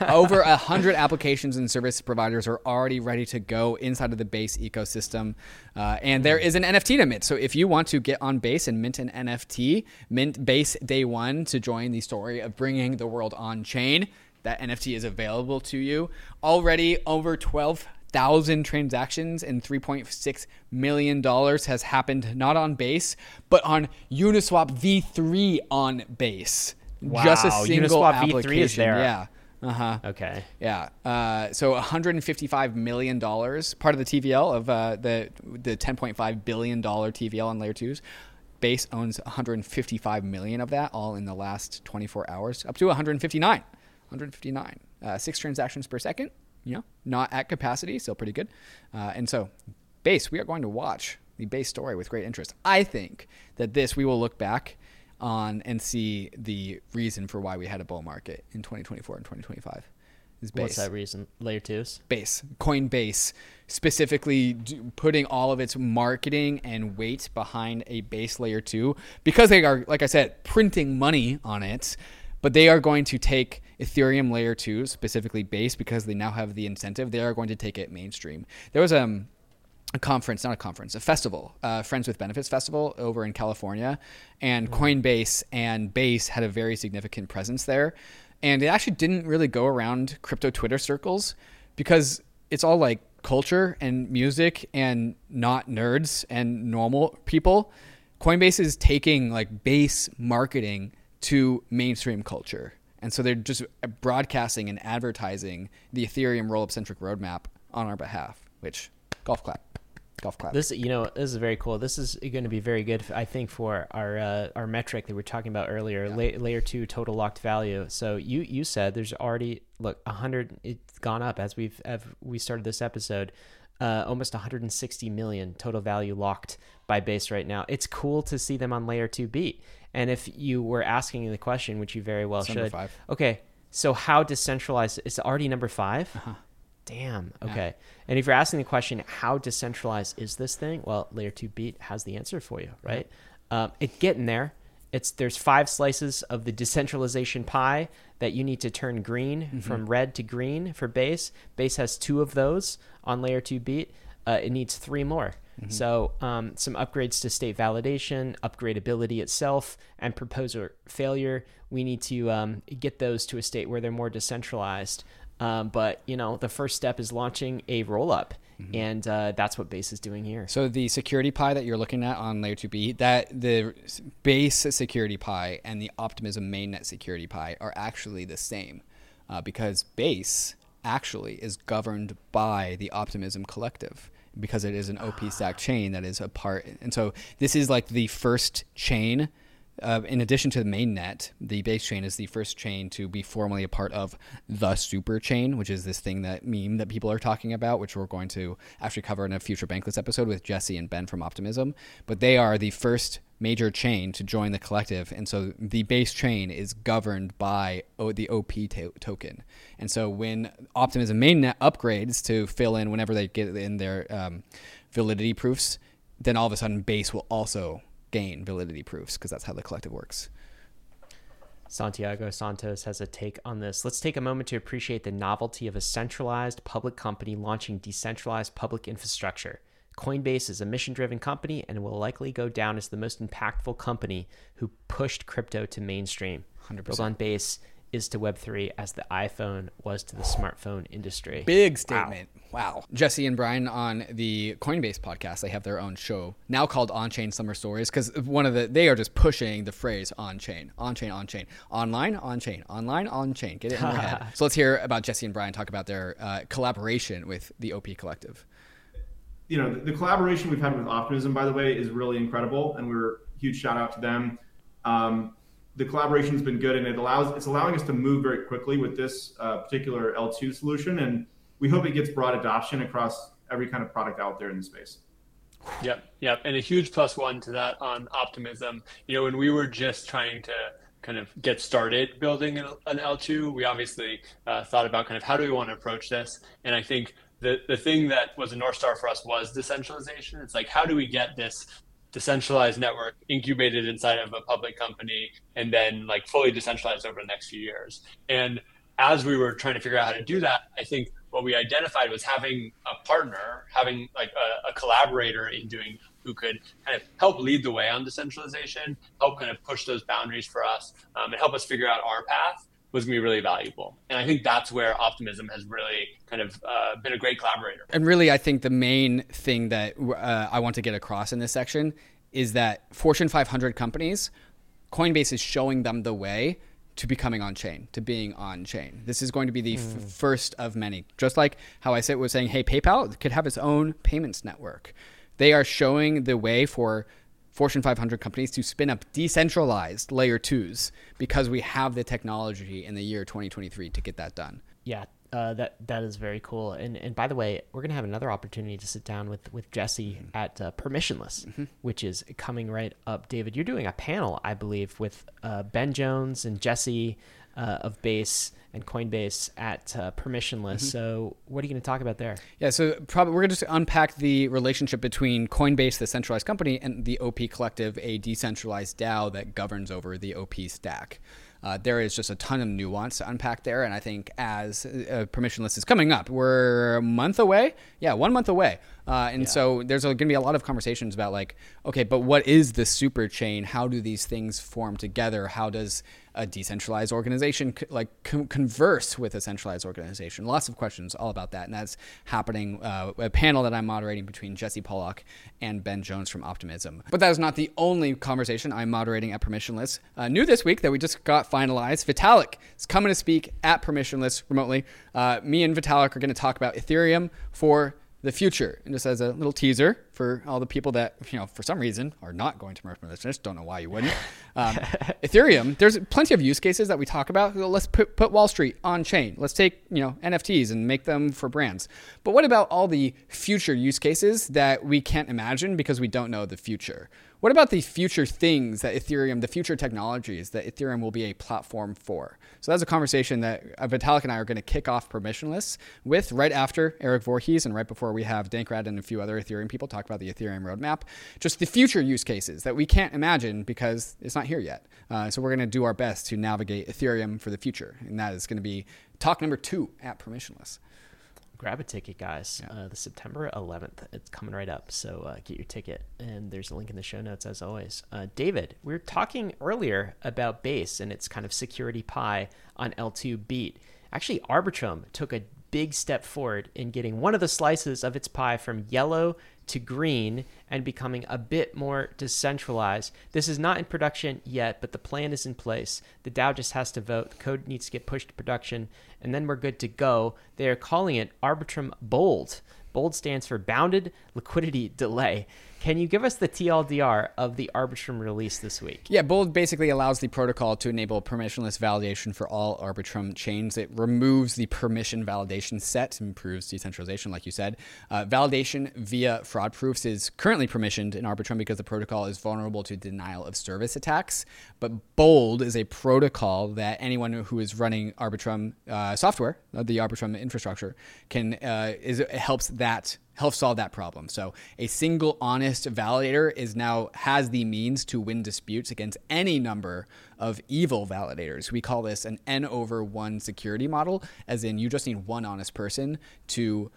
over a hundred applications and service providers are already ready to go inside of the Base ecosystem, uh, and there is an NFT to mint. So if you want to get on Base and mint an NFT, mint Base Day One to join the story of bringing the world on chain. That NFT is available to you. Already over 12,000 transactions and $3.6 million has happened not on Base, but on Uniswap V3 on Base. Just a Wow, single Uniswap V3 is there. Yeah. Uh huh. Okay. Yeah. Uh, so 155 million dollars, part of the TVL of uh, the the 10.5 billion dollar TVL on layer twos. Base owns 155 million of that, all in the last 24 hours, up to 159. 159. Uh, six transactions per second. You know, not at capacity, still pretty good. Uh, and so, base, we are going to watch the base story with great interest. I think that this we will look back on and see the reason for why we had a bull market in 2024 and 2025. Is base What's that reason? Layer twos. base coinbase specifically putting all of its marketing and weight behind a base layer 2 because they are like i said printing money on it but they are going to take ethereum layer 2 specifically base because they now have the incentive. They are going to take it mainstream. There was um a conference, not a conference, a festival, uh, Friends with Benefits Festival over in California, and Coinbase and Base had a very significant presence there, and it actually didn't really go around crypto Twitter circles because it's all like culture and music and not nerds and normal people. Coinbase is taking like base marketing to mainstream culture. And so they're just broadcasting and advertising the Ethereum rollup centric roadmap on our behalf, which golf clap. Golf clap. This, you know, this is very cool. This is going to be very good, I think, for our uh, our metric that we were talking about earlier, la- layer two total locked value. So you you said there's already look a hundred. It's gone up as we've as we started this episode. Uh, almost 160 million total value locked by base right now. It's cool to see them on layer two beat. And if you were asking the question, which you very well It's number should, five. okay. So how decentralized? It's already number 5 Uh-huh. Damn. Okay. And if you're asking the question, how decentralized is this thing? Well, Layer Two Beat has the answer for you, right? Um, it's getting there. It's there's five slices of the decentralization pie that you need to turn green from red to green for base. Base has two of those on Layer Two Beat. Uh, it needs three more. So um, some upgrades to state validation, upgradability itself, and proposer failure. We need to um, get those to a state where they're more decentralized. Um, but you know, the first step is launching a roll up, and uh, that's what Base is doing here. So the security pie that you're looking at on layer 2B, that the base security pie and the Optimism mainnet security pie are actually the same, uh, because base actually is governed by the Optimism collective because it is an OP stack chain that is a part. And so this is like the first chain. Uh, in addition to the mainnet, the base chain is the first chain to be formally a part of the super chain, which is this thing that meme that people are talking about, which we're going to actually cover in a future Bankless episode with Jesse and Ben from Optimism. But they are the first major chain to join the collective, and so the base chain is governed by o- the OP to- token. And so when Optimism mainnet upgrades to fill in whenever they get in their um, validity proofs, then all of a sudden base will also gain validity proofs because that's how the collective works. Santiago Santos has a take on this. Let's take a moment to appreciate the novelty of a centralized public company launching decentralized public infrastructure. Coinbase is a mission driven company and will likely go down as the most impactful company who pushed crypto to mainstream. 100%. Built on base is to Web3 as the iPhone was to the smartphone industry. Big statement. Wow. Jesse and Brian on the Coinbase podcast, they have their own show now called On Chain Summer Stories because one of the, they are just pushing the phrase on chain, on chain, on chain, online, on chain, online, on chain. Get it in your head. So let's hear about Jesse and Brian talk about their uh, collaboration with the OP Collective. you know, the, the collaboration we've had with Optimism, by the way, is really incredible, and we're huge shout out to them. Um, the collaboration's been good, and it allows it's allowing us to move very quickly with this uh, particular L2 solution, and we hope it gets broad adoption across every kind of product out there in the space. Yep, yep. And a huge plus one to that on optimism. You know, when we were just trying to kind of get started building an, an L2, we obviously uh, thought about kind of how do we want to approach this. And I think the the thing that was a north star for us was decentralization. It's like how do we get this decentralized network incubated inside of a public company and then like fully decentralized over the next few years. And as we were trying to figure out how to do that, I think what we identified was having a partner, having like a, a, collaborator in doing who could kind of help lead the way on decentralization, help kind of push those boundaries for us, um, and help us figure out our path was going to be really valuable. And I think that's where Optimism has really kind of uh, been a great collaborator. And really, I think the main thing that uh, I want to get across in this section is that Fortune 500 companies, Coinbase is showing them the way to becoming on chain, to being on chain. This is going to be the mm. f- first of many. Just like how I said was saying, hey, PayPal could have its own payments network. They are showing the way for Fortune 500 companies to spin up decentralized layer twos because we have the technology in the year 2023 to get that done. Yeah, uh, that that is very cool. And and by the way, we're gonna have another opportunity to sit down with with Jesse mm-hmm. at uh, Permissionless, mm-hmm. which is coming right up. David, you're doing a panel, I believe, with uh, Ben Jones and Jesse uh, of Base and Coinbase at uh, permissionless. Mm-hmm. So, what are you going to talk about there? Yeah, so probably we're going to just unpack the relationship between Coinbase, the centralized company, and the OP Collective, a decentralized DAO that governs over the OP stack. Uh, there is just a ton of nuance to unpack there, and I think as uh, permissionless is coming up, we're a month away. Yeah, one month away. Uh, and yeah. so there's going to be a lot of conversations about like, okay, but what is the super chain? How do these things form together? How does a decentralized organization like converse with a centralized organization? Lots of questions all about that, and that's happening. Uh, a panel that I'm moderating between Jesse Pollak and Ben Jones from Optimism. But that is not the only conversation I'm moderating at Permissionless. Uh, new this week that we just got finalized. Vitalik is coming to speak at Permissionless remotely. Uh, me and Vitalik are going to talk about Ethereum for the future. And just as a little teaser for all the people that, you know, for some reason are not going to Merchant just don't know why you wouldn't. Um, Ethereum, there's plenty of use cases that we talk about. Let's put, put Wall Street on chain. Let's take, you know, NFTs and make them for brands. But what about all the future use cases that we can't imagine because we don't know the future? What about the future things that Ethereum, the future technologies that Ethereum will be a platform for? So that's a conversation that uh, Vitalik and I are going to kick off permissionless with right after Eric Voorhees and right before we have Dankrad and a few other Ethereum people talk about the Ethereum roadmap. Just the future use cases that we can't imagine because it's not here yet. Uh, so we're going to do our best to navigate Ethereum for the future. And that is going to be talk number two at permissionless grab a ticket, guys. Yeah. Uh, the September 11th, it's coming right up. So uh, get your ticket, and there's a link in the show notes as always. Uh, David, we were talking earlier about Base and its kind of security pie on L2 Beat. Actually, Arbitrum took a big step forward in getting one of the slices of its pie from yellow to green and becoming a bit more decentralized. This is not in production yet, but the plan is in place. The DAO just has to vote. The code needs to get pushed to production, and then we're good to go. They are calling it Arbitrum Bold. Bold stands for Bounded Liquidity Delay. Can you give us the TLDR of the Arbitrum release this week? Yeah, Bold basically allows the protocol to enable permissionless validation for all Arbitrum chains. It removes the permission validation set, improves decentralization, like you said. Uh, validation via fraud proofs is currently permissioned in Arbitrum because the protocol is vulnerable to denial of service attacks. But Bold is a protocol that anyone who is running Arbitrum uh, software, uh, the Arbitrum infrastructure, can uh, is helps that help solve that problem. So a single honest validator is now has the means to win disputes against any number of evil validators. We call this an n over 1 security model as in you just need one honest person to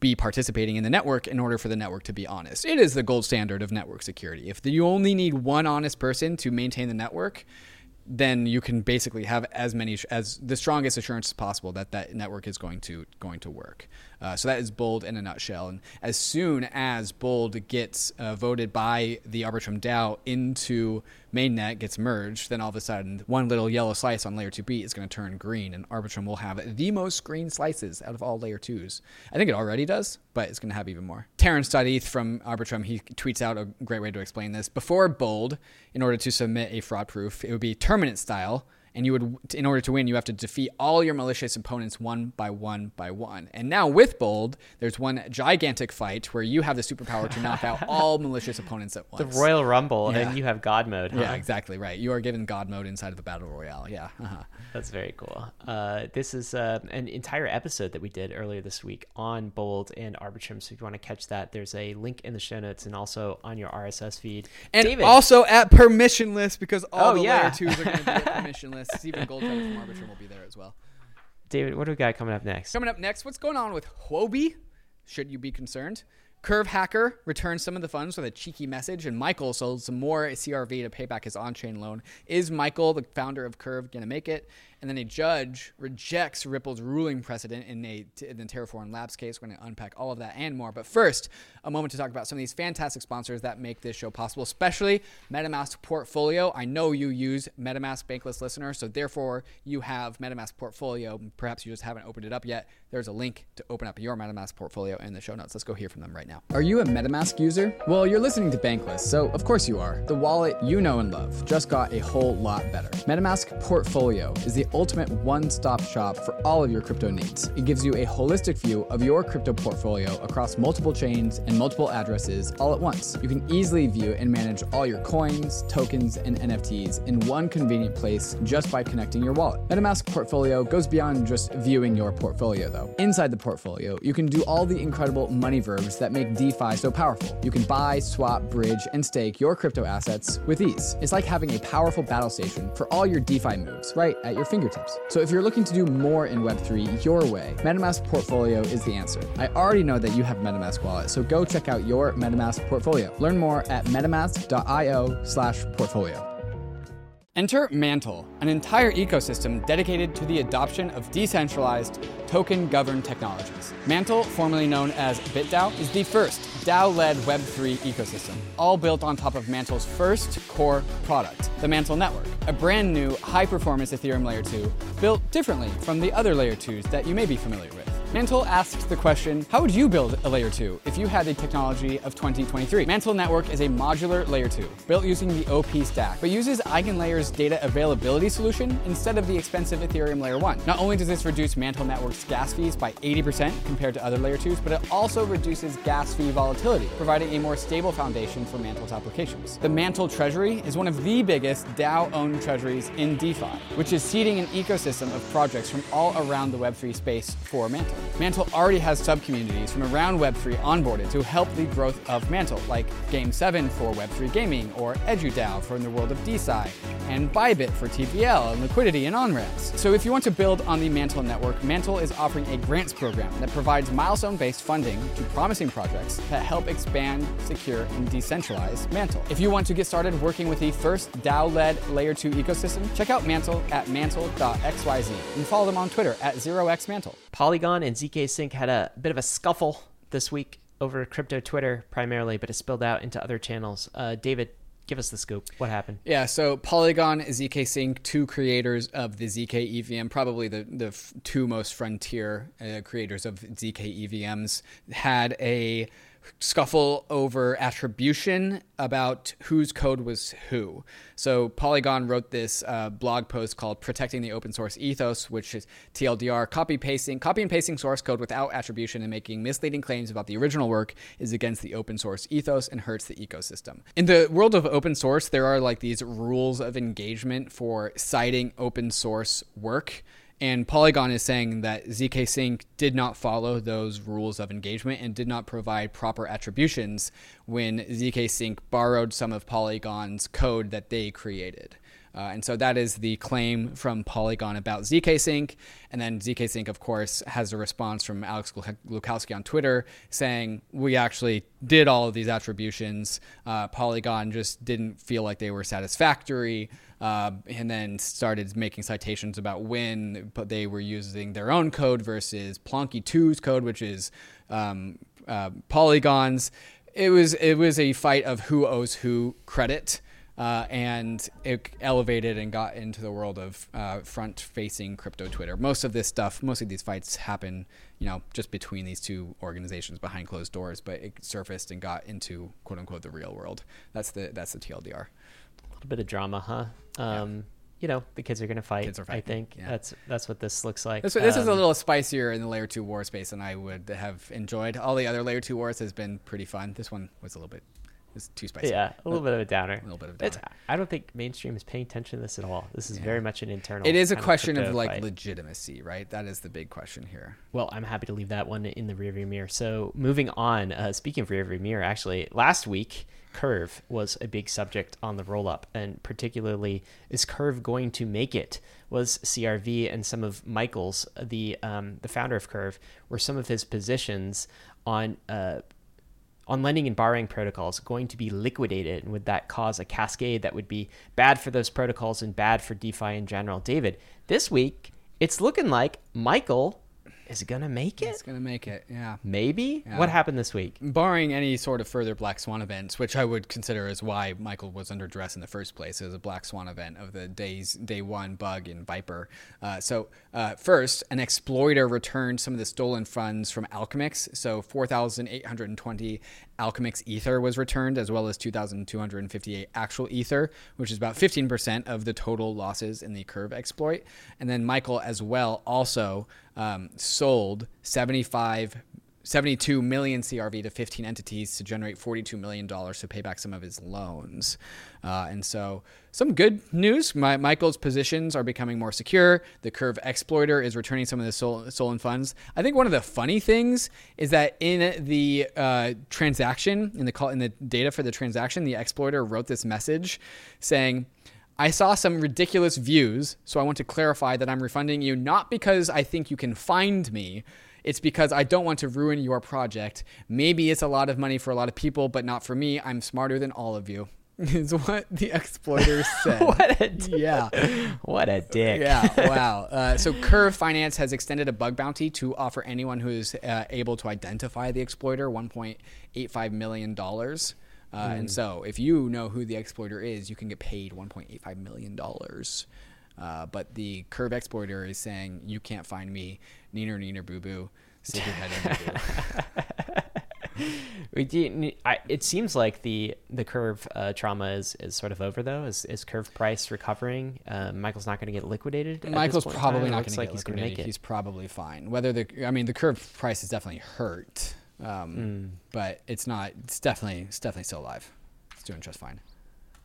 be participating in the network in order for the network to be honest. It is the gold standard of network security. If you only need one honest person to maintain the network, then you can basically have as many as the strongest assurance as possible that that network is going to going to work. Uh, so that is Bold in a nutshell. And as soon as Bold gets uh, voted by the Arbitrum DAO into mainnet, gets merged, then all of a sudden one little yellow slice on layer 2B is going to turn green, and Arbitrum will have the most green slices out of all layer 2s. I think it already does, but it's going to have even more. Terence Studith from Arbitrum, he tweets out a great way to explain this. Before Bold, in order to submit a fraud proof, it would be terminate style and you would, in order to win, you have to defeat all your malicious opponents one by one by one. And now with Bold, there's one gigantic fight where you have the superpower to knock out all malicious opponents at once The. Royal Rumble, Yeah. and you have God mode. Huh? yeah, exactly right. You are given God mode inside of the battle royale. Yeah. Uh-huh. That's very cool. Uh, this is uh, an entire episode that we did earlier this week on Bold and Arbitrum. So if you want to catch that, there's a link in the show notes and also on your RSS feed. And David, also at permissionless because all Oh, the yeah. layer twos are going to be at Steven Goldfeder from Arbitrum will be there as well. David, what do we got coming up next? Coming up next, what's going on with Huobi? Should you be concerned? Curve Hacker returns some of the funds with a cheeky message, and Michael sold some more CRV to pay back his on chain loan. Is Michael, the founder of Curve, going to make it? And then a judge rejects Ripple's ruling precedent in, a, in the Terraform Labs case. We're going to unpack all of that and more. But first, a moment to talk about some of these fantastic sponsors that make this show possible, especially MetaMask Portfolio. I know you use MetaMask Bankless Listener, so therefore you have MetaMask Portfolio. Perhaps you just haven't opened it up yet. There's a link to open up your MetaMask Portfolio in the show notes. Let's go hear from them right now. Are you a MetaMask user? Well, you're listening to Bankless, so of course you are. The wallet you know and love just got a whole lot better. MetaMask Portfolio is the ultimate one stop shop for all of your crypto needs. It gives you a holistic view of your crypto portfolio across multiple chains and multiple addresses all at once. You can easily view and manage all your coins, tokens, and NFTs in one convenient place just by connecting your wallet. MetaMask Portfolio goes beyond just viewing your portfolio, though. Inside the portfolio, you can do all the incredible money verbs that make DeFi so powerful. You can buy, swap, bridge, and stake your crypto assets with ease. It's like having a powerful battle station for all your DeFi moves right at your fingertips. So if you're looking to do more in Web3 your way, MetaMask Portfolio is the answer. I already know that you have MetaMask wallet, so go check out your MetaMask portfolio. Learn more at metamask.io slash portfolio. Enter Mantle, an entire ecosystem dedicated to the adoption of decentralized, token governed technologies. Mantle, formerly known as BitDAO, is the first DAO led Web3 ecosystem, all built on top of Mantle's first core product, the Mantle Network, a brand new high performance Ethereum Layer 2 built differently from the other Layer 2s that you may be familiar with. Mantle asks the question, how would you build a layer 2 if you had the technology of 2023? Mantle Network is a modular layer 2, built using the OP stack, but uses EigenLayer's data availability solution instead of the expensive Ethereum layer 1. Not only does this reduce Mantle Network's gas fees by 80% compared to other layer 2s, but it also reduces gas fee volatility, providing a more stable foundation for Mantle's applications. The Mantle Treasury is one of the biggest DAO-owned treasuries in DeFi, which is seeding an ecosystem of projects from all around the Web3 space for Mantle. Mantle already has sub-communities from around Web3 onboarded to help the growth of Mantle, like Game7 for Web3 gaming, or EduDAO for the world of DeSci, and Bybit for TVL and liquidity and on-ramps. So if you want to build on the Mantle network, Mantle is offering a grants program that provides milestone-based funding to promising projects that help expand, secure, and decentralize Mantle. If you want to get started working with the first DAO-led Layer 2 ecosystem, check out Mantle at mantle.xyz and follow them on Twitter at 0xmantle. Polygon and zkSync had a bit of a scuffle this week over crypto Twitter primarily, but it spilled out into other channels. Uh, David, give us the scoop. What happened? Yeah, so Polygon, zkSync, two creators of the ZK EVM, probably the, the two most frontier uh, creators of ZK EVMs, had a scuffle over attribution about whose code was who. So Polygon wrote this uh, blog post called "Protecting the Open Source Ethos," which is TLDR: copy pasting, copy and pasting source code without attribution and making misleading claims about the original work is against the open source ethos and hurts the ecosystem. In the world of open source, there are like these rules of engagement for citing open source work. And Polygon is saying that zkSync did not follow those rules of engagement and did not provide proper attributions when zkSync borrowed some of Polygon's code that they created. Uh, and so that is the claim from Polygon about zkSync. And then zkSync, of course, has a response from Alex Gluchowski on Twitter saying, We actually did all of these attributions. Uh, Polygon just didn't feel like they were satisfactory. Uh, and then started making citations about when they were using their own code versus Plonky 2's code, which is um, uh, Polygon's. It was it was a fight of who owes who credit uh, and it elevated and got into the world of uh, front-facing crypto Twitter. Most of this stuff, most of these fights happen, you know, just between these two organizations behind closed doors. But it surfaced and got into "quote unquote" the real world. That's the that's the TLDR. A little bit of drama, huh? Um, yeah. you know the kids are going to fight. Kids are I think yeah. that's that's what this looks like. This, this is a Um, little spicier in the layer two war space than I would have enjoyed. All the other layer two wars has been pretty fun. This one was a little bit, was too spicy. yeah, a little bit of a downer. A little bit of a It's, downer. I don't think mainstream is paying attention to this at all. This is Yeah. very much an internal. It is a question of crypto like fight. legitimacy, right? That is the big question here. Well, I'm happy to leave that one in the rearview mirror. So moving on, uh, speaking of rearview mirror, actually, last week Curve was a big subject on the roll up, and particularly is Curve going to make it? Was CRV and some of Michael's, the um, the founder of Curve, were some of his positions on. Uh, on lending and borrowing protocols going to be liquidated and would that cause a cascade that would be bad for those protocols and bad for defi in general? David this week it's looking like michael is it gonna make it It's gonna make it, yeah. maybe Yeah. what happened this week Barring any sort of further black swan events, which I would consider as why Michael was under duress in the first place, it was a black swan event of the days day one bug in Vyper. Uh, so uh, first, an exploiter returned some of the stolen funds from Alchemix. So 4,820 Alchemix Ether was returned, as well as 2,258 actual Ether, which is about 15% of the total losses in the Curve exploit. And then Michael, as well, also um, sold 75 72 million CRV to 15 entities to generate 42 million dollars to pay back some of his loans. Uh, and so, some good news. My, Michael's positions are becoming more secure. The Curve exploiter is returning some of the stolen funds. I think one of the funny things is that in the uh, transaction, in the call, in the data for the transaction, the exploiter wrote this message saying. I saw some ridiculous views, so I want to clarify that I'm refunding you not because I think you can find me. It's because I don't want to ruin your project. Maybe it's a lot of money for a lot of people, but not for me. I'm smarter than all of you. Is what the exploiter said. what a d- yeah. what a dick Yeah, wow. Uh, so Curve Finance has extended a bug bounty to offer anyone who is uh, able to identify the exploiter $1.85 million. Uh, And so if you know who the exploiter is, you can get paid $1.85 million. Uh, but the Curve exploiter is saying, you can't find me. Neener, neener, boo boo. Stick your head in the boo. We do- I, it seems like the the curve uh, trauma is, is sort of over though. Is, is curve price recovering? Uh, Michael's not going to get liquidated. Michael's probably not going to like get he's liquidated. make it. He's probably fine. Whether the, I mean, the curve price is definitely hurt, um, Hmm. but it's not. It's definitely, it's definitely still alive. It's doing just fine.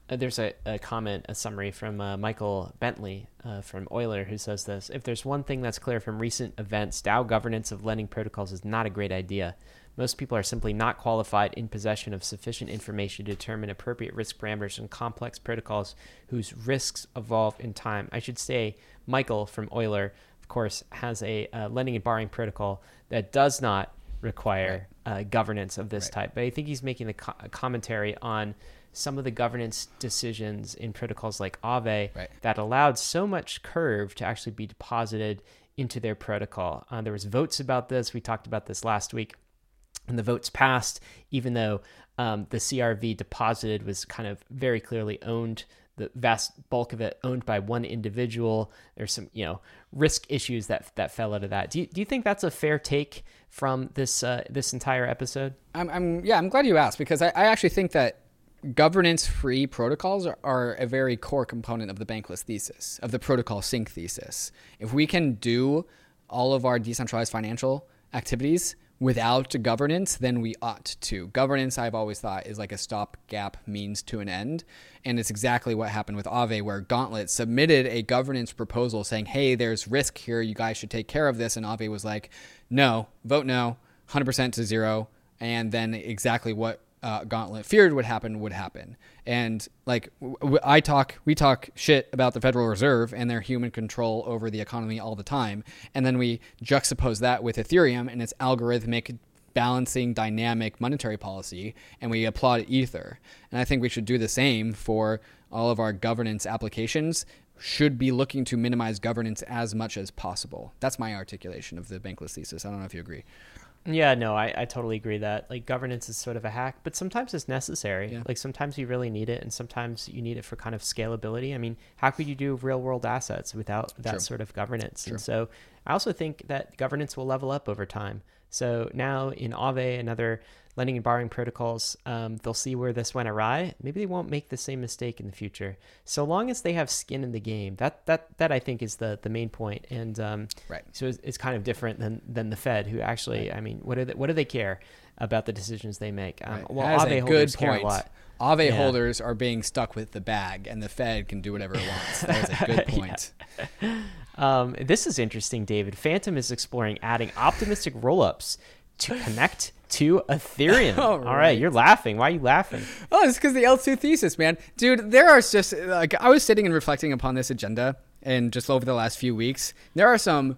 Uh, there's a, a comment, a summary from uh, Michael Bentley uh, from Euler who says this If there's one thing that's clear from recent events, DAO governance of lending protocols is not a great idea. Most people are simply not qualified in possession of sufficient information to determine appropriate risk parameters in complex protocols whose risks evolve in time. I should say, Michael from Euler, of course, has a uh, lending and borrowing protocol that does not require uh, governance of this Right. type. But I think he's making a, co- a commentary on some of the governance decisions in protocols like Aave Right. that allowed so much curve to actually be deposited into their protocol. Uh, there was votes about this. We talked about this last week. And the votes passed, even though um, the CRV deposited was kind of very clearly owned, the vast bulk of it owned by one individual. There's some, you know, risk issues that that fell out of that. Do you, do you think that's a fair take from this uh, this entire episode? I'm, I'm yeah, I'm glad you asked because I, I actually think that governance-free protocols are, are a very core component of the bankless thesis, of the protocol sync thesis. If we can do all of our decentralized financial activities without governance, then we ought to. Governance, I've always thought, is like a stopgap means to an end. And it's exactly what happened with Aave, where Gauntlet submitted a governance proposal saying, hey, there's risk here. You guys should take care of this. And Aave was like, no, vote no, 100% to zero. And then exactly what uh, Gauntlet feared would happen would happen. And like I talk, we talk shit about the Federal Reserve and their human control over the economy all the time, and then we juxtapose that with Ethereum and its algorithmic balancing dynamic monetary policy and we applaud ether. And i think we should do the same for all of our governance applications. Should be looking to minimize governance as much as possible. That's my articulation of the bankless thesis. I don't know if you agree Yeah, no, I, I totally agree that like governance is sort of a hack, but sometimes it's necessary. Yeah. Like sometimes you really need it, and sometimes you need it for kind of scalability. I mean, how could you do real world assets without that True. sort of governance? True. And so I also think that governance will level up over time. So now in Aave and other lending and borrowing protocols, um, they'll see where this went awry. Maybe they won't make the same mistake in the future. So long as they have skin in the game, that that that I think is the the main point. And um, Right. so it's, it's kind of different than than the Fed, who actually, I mean, what do they, what do they care about the decisions they make? Um, Right. Well, That is Aave a holders good care point. a lot. Aave Yeah. holders are being stuck with the bag, and the Fed can do whatever it wants. That is a good point. Um, this is interesting, David. Fantom is exploring adding optimistic rollups to connect to Ethereum. All All right, right. you're laughing. Why are you laughing? Oh, it's because the L2 thesis, man. Dude, there are just like I was sitting and reflecting upon this agenda and just over the last few weeks. There are some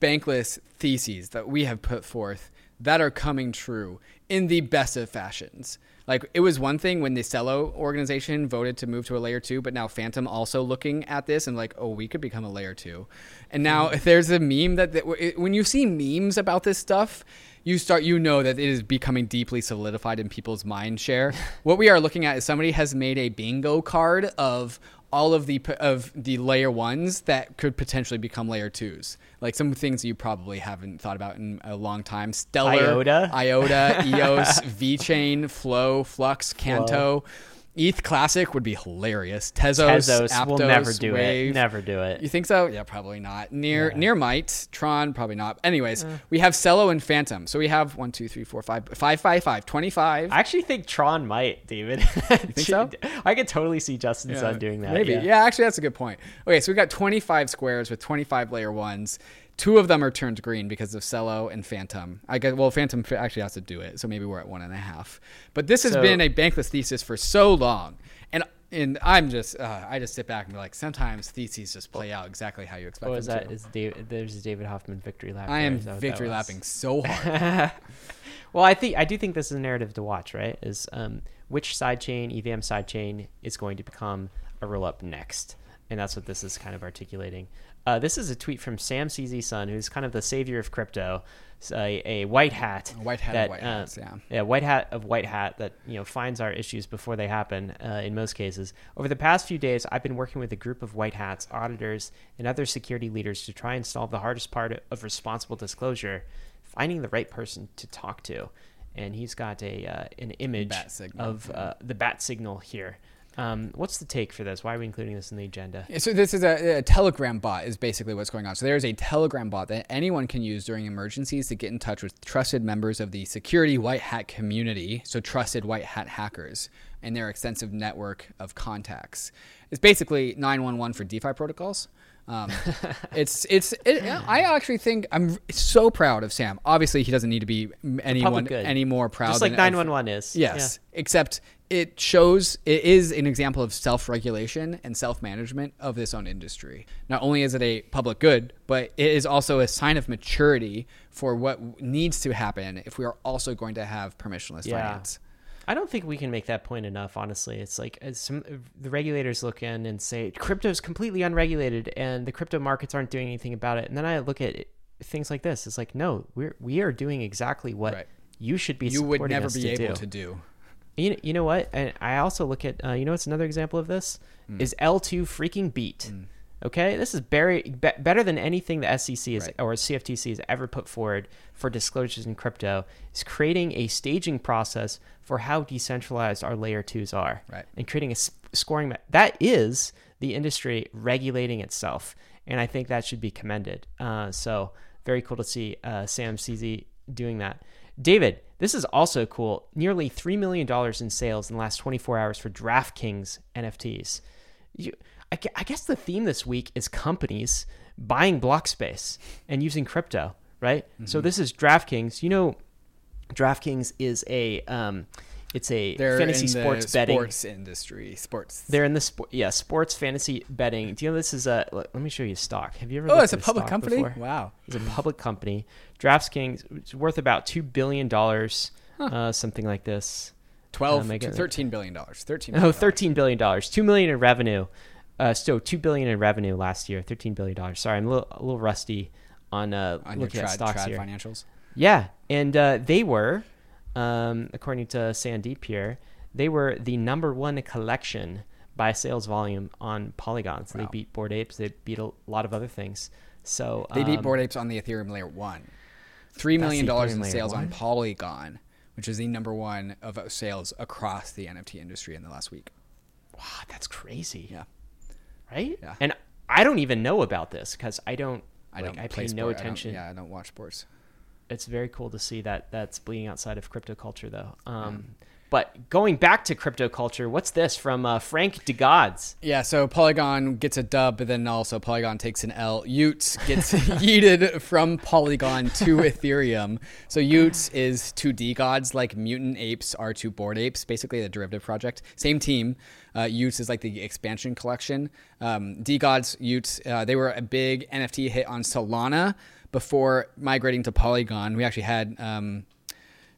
bankless theses that we have put forth that are coming true in the best of fashions. Like it was one thing when the Celo organization voted to move to a layer two, but now Fantom also looking at this and like, oh, we could become a layer two. And now if hmm. there's a meme that, that it- when you see memes about this stuff, you start you know that it is becoming deeply solidified in people's mind share. what we are looking at is somebody has made a bingo card of all of the of the layer ones that could potentially become layer twos. Like some things you probably haven't thought about in a long time. Stellar, IOTA? IOTA, EOS, VeChain, Flow, Flux, Canto. ETH Classic would be hilarious. Tezos, Tezos Aptos, will never do Wave. it. Never do it. You think so? Yeah, probably not. Near Yeah. near might Tron probably not. Anyways, uh. we have Celo and Fantom. So we have one, two, three, four, five, five, five, five, 25. I actually think Tron might, David. you think so? I could totally see Justin Sun doing that. Maybe. Yeah. Yeah. actually, that's a good point. Okay, so we've got 25 squares with 25 layer ones. Two of them are turned green because of Celo and Fantom. I guess. Well, Fantom actually has to do it, so maybe we're at one and a half. But this has So- been a bankless thesis for so long, and and I'm just uh, I just sit back and be like, sometimes theses just play out exactly how you expect What was them that? to. Is David? There's a David Hoffman victory lap. I am Is that what that victory lapping so hard. Well, I think I do think this is a narrative to watch. Right? Is um, which sidechain EVM sidechain is going to become a roll up next, and that's what this is kind of articulating. Uh, this is a tweet from Sam CZ Sun, who's kind of the savior of crypto, a, a white hat, A white hat of that, white uh, hats, yeah. yeah, white hat of white hat that you know finds our issues before they happen. Uh, in most cases, over the past few days, I've been working with a group of white hats, auditors, and other security leaders to try and solve the hardest part of responsible disclosure: finding the right person to talk to. And he's got a uh, an image of uh, the bat signal here. Um, what's the take for this? Why are we including this in the agenda? So this is a, a Telegram bot is basically what's going on. So there's a Telegram bot that anyone can use during emergencies to get in touch with trusted members of the security white hat community. So trusted white hat hackers and their extensive network of contacts. It's basically 911 for DeFi protocols. Um, it's it's it, I actually think I'm so proud of Sam. Obviously, he doesn't need to be anyone any more proud. Just like nine one one is. Yes, except it shows it is an example of self-regulation and self-management of this own industry. Not only is it a public good, but it is also a sign of maturity for what needs to happen if we are also going to have permissionless Yeah. finance. I don't think we can make that point enough. Honestly, it's like as some the regulators look in and say crypto is completely unregulated and the crypto markets aren't doing anything about it. And then I look at it, things like this. It's like no, we're we are doing exactly what Right. you should be. You would never be able do. to do. You, you know what? And I also look at uh, you know what's another example of this Hmm. is L two freaking beat. Okay, this is very be- better than anything the SEC is Right. or CFTC has ever put forward for disclosures in crypto. Is creating a staging process for how decentralized our layer twos are, Right. and creating a scoring that is the industry regulating itself, and I think that should be commended. Uh, so very cool to see uh, Sam CZ doing that. David, this is also cool. Nearly $3 million in sales in the last 24 hours for DraftKings NFTs. You, I, I guess the theme this week is companies buying block space and using crypto, right? So Mm-hmm. this is DraftKings. You know, DraftKings is a um, it's a They're fantasy in sports the betting. sports industry. Sports. They're in the sport, yeah, sports fantasy betting. Do you know this is a? Let let me show you a stock. Have you ever? oh, it's a public company. before? Wow. It's a public company. DraftKings it's worth about two billion dollars, uh, something like this. 12 Uh, make to it- 13 billion dollars. 13 Oh, billion 13 billion dollars. Two million in revenue. Uh, so two billion in revenue last year. Thirteen billion dollars. Sorry, I'm a little, a little rusty on uh, on your looking at stocks trad here. financials. Yeah, and uh, they were, um, according to Sandeep here, they were the number one collection by sales volume on Polygon. So they beat Bored Apes. They beat a lot of other things. So They beat Bored Apes on the Ethereum layer one. Three million dollars in sales on? Polygon, which is the number one of sales across the NFT industry in the last week. Wow, that's crazy. Yeah. Right. Yeah. And I don't even know about this because I don't. I like, don't I pay no sport. I attention. yeah, I don't watch sports. It's very cool to see that that's bleeding outside of crypto culture though um, but going back to crypto culture what's this from uh, frank DeGods Yeah, so Polygon gets a dub, but then also Polygon takes an L. y00ts gets yeeted from Polygon to Ethereum. So y00ts is two DeGods like mutant apes are two bored apes, basically the derivative project. Same team. Uh, y00ts is like the expansion collection. Um, D gods, y00ts, uh, they were a big NFT hit on Solana before migrating to Polygon. We actually had. Um,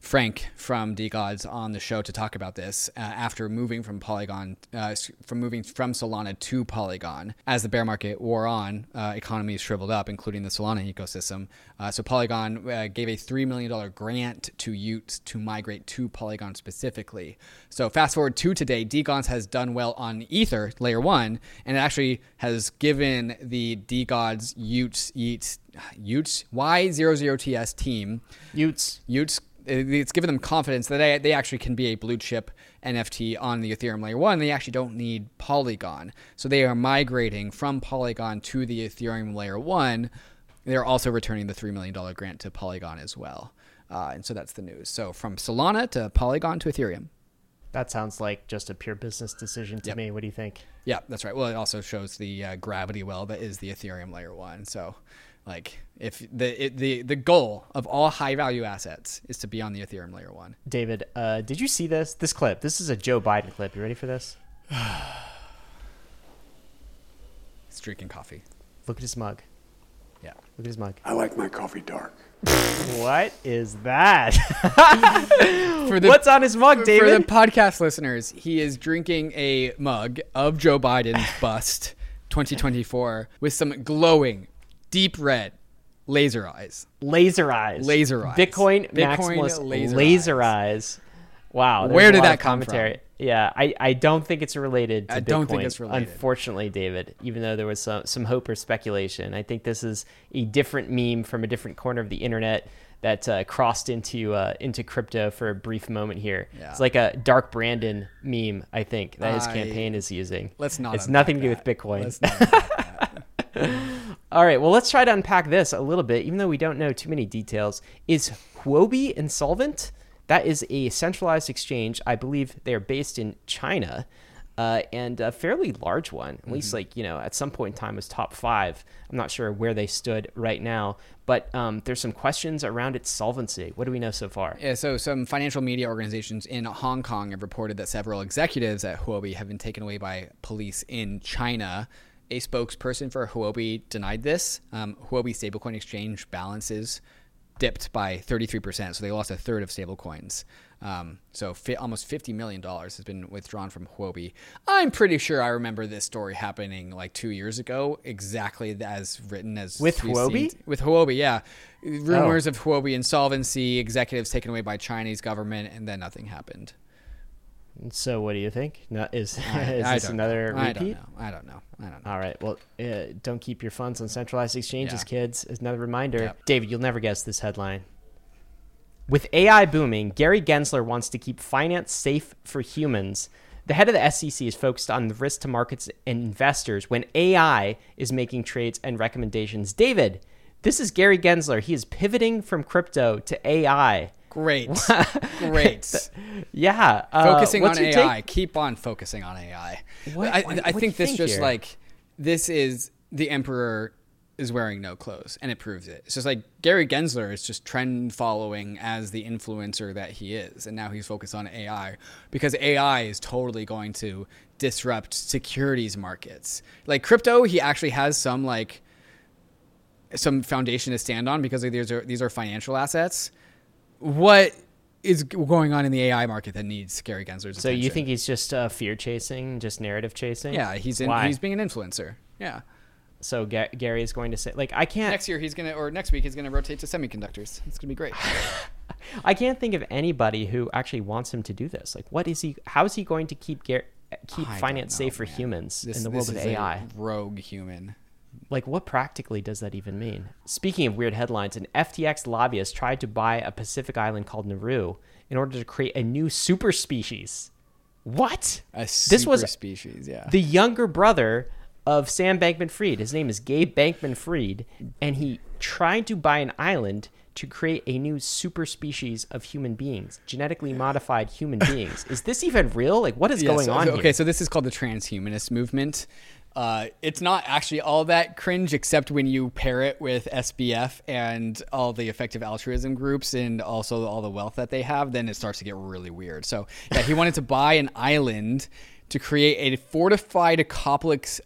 Frank from DeGods on the show to talk about this uh, after moving from Polygon, uh, from moving from Solana to Polygon. As the bear market wore on, uh, economies shriveled up, including the Solana ecosystem. Uh, so Polygon uh, gave a $3 million grant to y00ts to migrate to Polygon specifically. So fast forward to today, DeGods has done well on Ether, layer one, and it actually has given the D Gods y00ts, Utes, Utes, Y00TS team utes Utes, it's given them confidence that they, they actually can be a blue chip NFT on the Ethereum layer one. They actually don't need Polygon. So they are migrating from Polygon to the Ethereum layer one. They're also returning the $3 million grant to Polygon as well. Uh, and so that's the news. So from Solana to Polygon to Ethereum. that sounds like just a pure business decision to Yep. me what do you think Yeah, that's right. Well, it also shows the uh, gravity well that is the Ethereum layer one. So, like, if the it, the the goal of all high value assets is to be on the Ethereum layer one. david uh, did you see this this clip this is a joe biden clip you ready for this It's drinking coffee. look at his mug Yeah. look at his mug I like my coffee dark. what is that For the what's on his mug for david the podcast listeners, he is drinking a mug of Joe Biden's bust 2024 with some glowing deep red laser eyes. laser eyes Laser eyes. bitcoin, Bitcoin maximalist laser laser, eyes. wow Where did that come from? commentary yeah I, I don't think it's related to I don't think Bitcoin, it's related. unfortunately david even though there was some, some hope or speculation i think this is a different meme from a different corner of the internet that uh, crossed into uh, into crypto for a brief moment here Yeah. it's like a dark brandon meme i think that his I- campaign is using Let's not. it's nothing to do with bitcoin Let's not unpack that. All right, well, let's try to unpack this a little bit, even though we don't know too many details. Is Huobi insolvent? That is a centralized exchange. I believe they're based in China, uh, and a fairly large one. At least, like you know, at some point in time, was top five. I'm not sure where they stood right now, but um, there's some questions around its solvency. What do we know so far? Yeah, so some financial media organizations in Hong Kong have reported that several executives at Huobi have been taken away by police in China. A spokesperson for Huobi denied this. Um, Huobi stablecoin exchange balances dipped by 33%, so they lost a third of stablecoins. Um, so fi- almost $50 million has been withdrawn from Huobi. I'm pretty sure I remember this story happening like two years ago, exactly as written as With Huobi? seen- with Huobi, yeah. Rumors of Huobi insolvency, executives taken away by Chinese government, and then nothing happened. So, what do you think? No, is I, is I this another know. I repeat? don't know. I don't know. I don't know. All right. Well, uh, don't keep your funds on centralized exchanges, Yeah. kids. Is another reminder. Yep. David, you'll never guess this headline. With AI booming, Gary Gensler wants to keep finance safe for humans. The head of the SEC is focused on the risk to markets and investors when AI is making trades and recommendations. David, this is Gary Gensler. He is pivoting from crypto to AI. Great. Great. Yeah. uh, focusing on AI. take? Keep on focusing on AI. What- I, what- I what think this think just here? like this is the emperor is wearing no clothes, and it proves it. It's just like Gary Gensler is just trend following as the influencer that he is, and now he's focused on AI because AI is totally going to disrupt securities markets. Like crypto, he actually has some like some foundation to stand on because like, these are these are financial assets. What is going on in the AI market that needs Gary Gensler's So attention? you think he's just uh, fear chasing, just narrative chasing? Yeah, he's in, Why? he's being an influencer. Yeah. So Ga- Gary is going to say, like, I can't, Next year he's gonna or next week he's gonna rotate to semiconductors. It's gonna be great. I can't think of anybody who actually wants him to do this. Like, what is he? How is he going to keep Gar- keep I finance know, safe for man. humans This- in the world of is a AI? rogue human. Like, what practically does that even mean? Speaking of weird headlines, an FTX lobbyist tried to buy a Pacific island called Nauru in order to create a new super species. What? A this was super species, yeah. the younger brother of Sam Bankman Fried. His name is Gabe Bankman Fried, and he tried to buy an island to create a new super species of human beings, genetically modified human beings. Is this even real? Like, what is going on okay, here? so this is called the transhumanist movement. Uh, it's not actually all that cringe, except when you pair it with SBF and all the effective altruism groups and also all the wealth that they have. Then it starts to get really weird. So yeah, he wanted to buy an island to create a fortified apocalypse,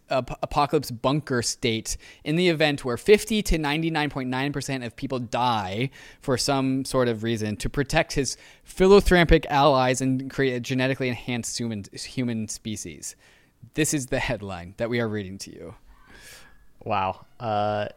bunker state in the event where 50 to 99.9% of people die for some sort of reason to protect his philanthropic allies and create a genetically enhanced human, human species. This is the headline that we are reading to you. wow. Uh,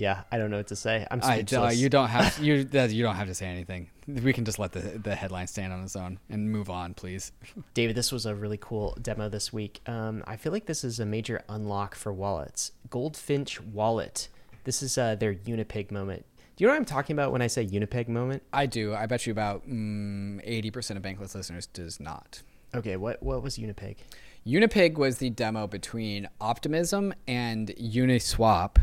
yeah, I don't know what to say. I'm I, speechless. uh, you don't have you you don't have to say anything. We can just let the the headline stand on its own and move on, please. David, this was a really cool demo this week. Um, I feel like this is a major unlock for wallets. Goldfinch Wallet. This is uh, their Unipig moment. Do you know what I'm talking about when I say Unipig moment? I do. I bet you about mm, eighty percent of Bankless listeners does not. Okay, what what was Unipig? Unipig was the demo between Optimism and Uniswap,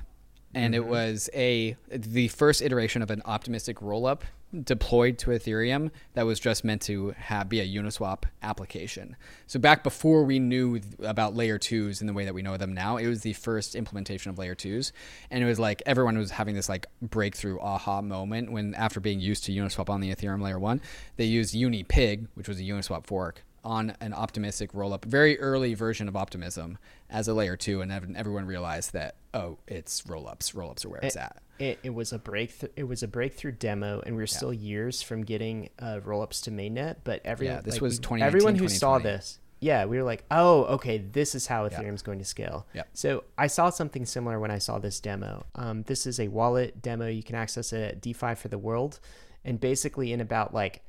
and it mm-hmm. was a the first iteration of an optimistic rollup deployed to Ethereum that was just meant to have be a Uniswap application. So back before we knew about layer twos in the way that we know them now, it was the first implementation of layer twos, and it was like everyone was having this like breakthrough aha moment when after being used to Uniswap on the Ethereum layer one, they used Unipig, which was a Uniswap fork on an optimistic roll up, very early version of optimism as a layer two, and everyone realized that oh, it's roll ups. Roll ups are where it's at. It, it was a breakthrough. It was a breakthrough demo, and we are still years from getting uh, rollups to mainnet. But everyone, Yeah, this like, was we- everyone who saw this, yeah, we were like, oh, okay, this is how Ethereum's going to scale. Yeah. So I saw something similar when I saw this demo. Um, this is a wallet demo. You can access it at DeFi for the World, and basically in about like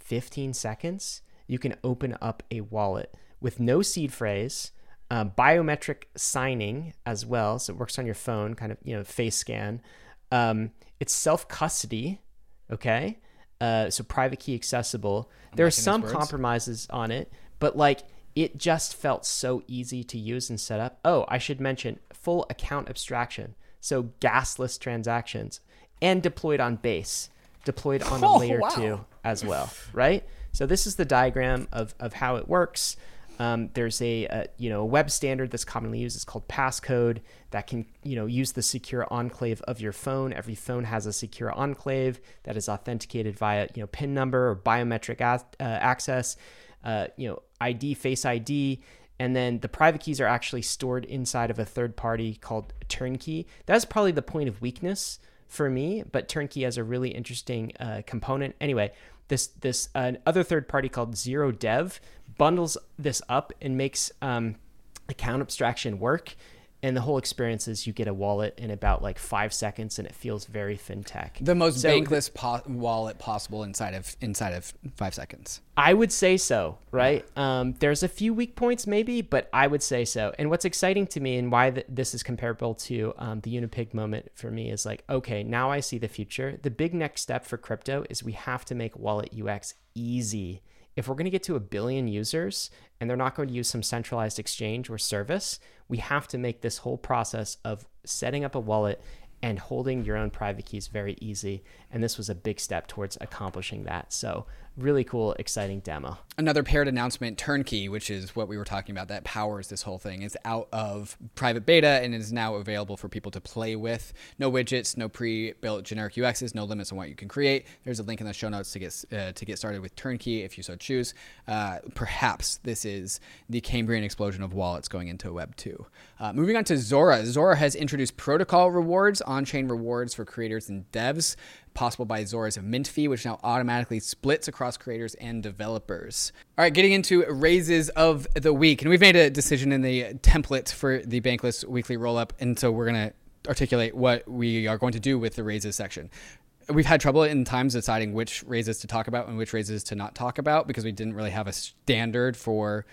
15 seconds, you can open up a wallet with no seed phrase, um, biometric signing as well. So it works on your phone, kind of, you know, face scan. Um, it's self custody, okay? Uh, so private key accessible. there are some compromises on it, but like it just felt so easy to use and set up. Oh, I should mention full account abstraction. So gasless transactions and deployed on base, deployed on a Oh, layer wow. two as well, right? So this is the diagram of, of how it works. Um, there's a, a you know a web standard that's commonly used. It's called passcode that can you know use the secure enclave of your phone. Every phone has a secure enclave that is authenticated via you know PIN number or biometric a- uh, access. Uh, you know ID, Face ID, and then the private keys are actually stored inside of a third party called Turnkey. That's probably the point of weakness for me, but Turnkey has a really interesting uh, component. Anyway, this this uh, other third party called Zero Dev bundles this up and makes um, account abstraction work. And the whole experience is you get a wallet in about like five seconds, and it feels very fintech. The most So- bankless po- wallet possible inside of inside of five seconds. I would say so, right? Um, there's a few weak points maybe, but I would say so. And what's exciting to me and why th- this is comparable to um, the Unipig moment for me is like, okay, now I see the future. The big next step for crypto is we have to make wallet UX easy. If we're going to get to a billion users and they're not going to use some centralized exchange or service, we have to make this whole process of setting up a wallet and holding your own private keys very easy. And this was a big step towards accomplishing that. So, really cool, exciting demo. Another paired announcement, Turnkey, which is what we were talking about, that powers this whole thing, is out of private beta and is now available for people to play with. No widgets, no pre-built generic UXs, no limits on what you can create. There's a link in the show notes to get uh, to get started with Turnkey if you so choose. Uh, perhaps this is the Cambrian explosion of wallets going into Web 2. Uh, moving on to Zora. Zora has introduced protocol rewards, on-chain rewards for creators and devs possible by Zora's mint fee, which now automatically splits across creators and developers. All right, getting into raises of the week. And we've made a decision in the template for the Bankless weekly rollup. And so we're going to articulate what we are going to do with the raises section. We've had trouble in times deciding which raises to talk about and which raises to not talk about because we didn't really have a standard for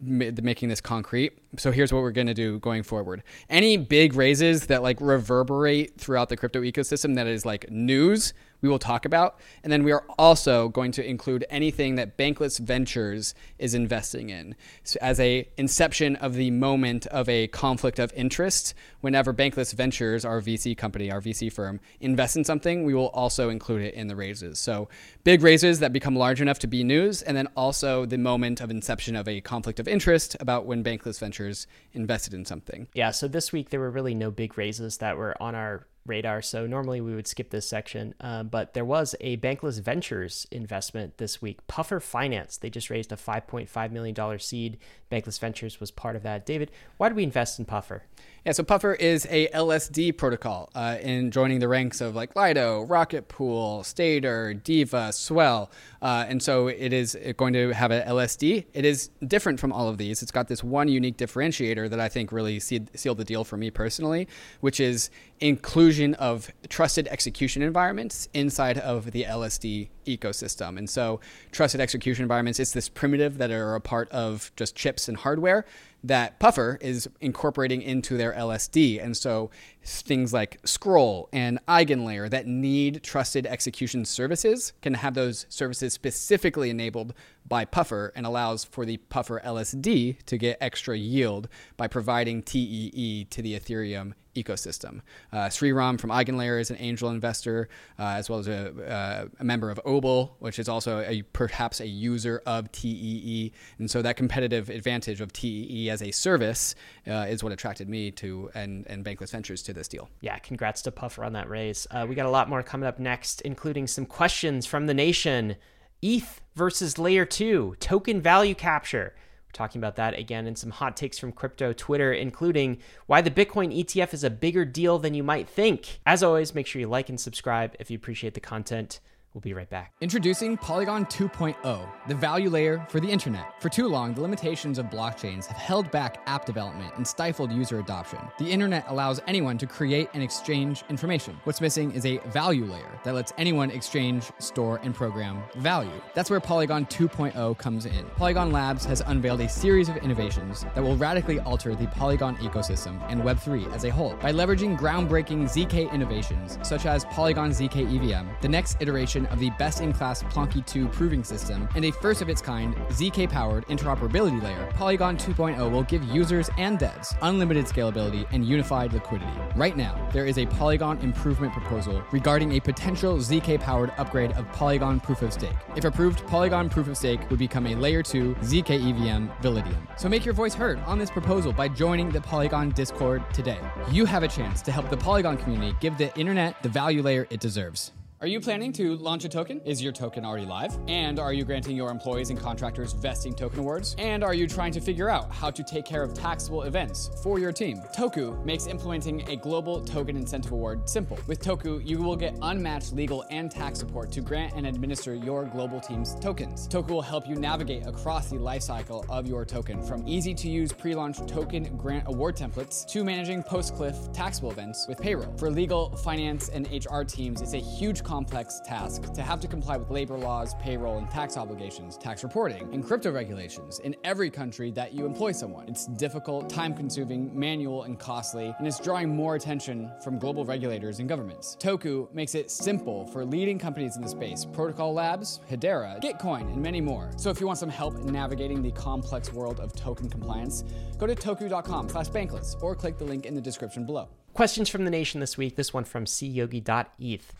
making this concrete. So here's what we're going to do going forward. Any big raises that like reverberate throughout the crypto ecosystem that is like news, we will talk about. And then we are also going to include anything that Bankless Ventures is investing in so as a inception of the moment of a conflict of interest. Whenever Bankless Ventures, our VC company, our VC firm, invests in something, we will also include it in the raises. So big raises that become large enough to be news, and then also the moment of inception of a conflict of interest about when Bankless Ventures invested in something. Yeah, so this week there were really no big raises that were on our radar. So normally we would skip this section, um, but there was a Bankless Ventures investment this week. Puffer Finance, they just raised a $5.5 million seed. Bankless Ventures was part of that. David, why did we invest in Puffer? Yeah, so Puffer is a LSD protocol uh, in joining the ranks of like Lido, Rocket Pool, Stader, Diva, Swell. Uh, and so it is going to have a LSD. It is different from all of these. It's got this one unique differentiator that I think really sealed the deal for me personally, which is inclusion of trusted execution environments inside of the LSD ecosystem. And so trusted execution environments, it's this primitive that are a part of just chips and hardware that Puffer is incorporating into their LSD. And so things like Scroll and EigenLayer that need trusted execution services can have those services specifically enabled by Puffer and allows for the Puffer LSD to get extra yield by providing TEE to the Ethereum ecosystem. Uh, Sreeram from EigenLayer is an angel investor, uh, as well as a, uh, a, member of Obol, which is also a, perhaps a user of TEE. And so that competitive advantage of TEE as a service uh, is what attracted me to and, and Bankless Ventures to this deal. Yeah, congrats to Puffer on that raise. Uh, we got a lot more coming up next, including some questions from the nation. ETH versus Layer 2, token value capture talking about that again and some hot takes from crypto Twitter, including why the Bitcoin ETF is a bigger deal than you might think. As always, make sure you like and subscribe if you appreciate the content. We'll be right back. Introducing Polygon 2.0, the value layer for the internet. For too long, the limitations of blockchains have held back app development and stifled user adoption. The internet allows anyone to create and exchange information. What's missing is a value layer that lets anyone exchange, store, and program value. That's where Polygon 2.0 comes in. Polygon Labs has unveiled a series of innovations that will radically alter the Polygon ecosystem and Web3 as a whole. By leveraging groundbreaking ZK innovations such as Polygon ZK EVM, the next iteration of the best in class Plonky 2 proving system and a first of its kind ZK powered interoperability layer, Polygon 2.0 will give users and devs unlimited scalability and unified liquidity. Right now, there is a Polygon improvement proposal regarding a potential ZK powered upgrade of Polygon Proof of Stake. If approved, Polygon Proof of Stake would become a layer 2 ZK EVM Validium. So make your voice heard on this proposal by joining the Polygon Discord today. You have a chance to help the Polygon community give the internet the value layer it deserves. Are you planning to launch a token? Is your token already live? And are you granting your employees and contractors vesting token awards? And are you trying to figure out how to take care of taxable events for your team? Toku makes implementing a global token incentive award simple. With Toku, you will get unmatched legal and tax support to grant and administer your global team's tokens. Toku will help you navigate across the lifecycle of your token from easy to use pre launch token grant award templates to managing post cliff taxable events with payroll. For legal, finance, and HR teams, it's a huge complex task to have to comply with labor laws, payroll, and tax obligations, tax reporting, and crypto regulations in every country that you employ someone. It's difficult, time consuming, manual, and costly, and it's drawing more attention from global regulators and governments. Toku makes it simple for leading companies in the space Protocol Labs, Hedera, Gitcoin, and many more. So if you want some help navigating the complex world of token compliance, go to toku.com slash bankless or click the link in the description below. Questions from the nation this week. This one from cyogi.eth.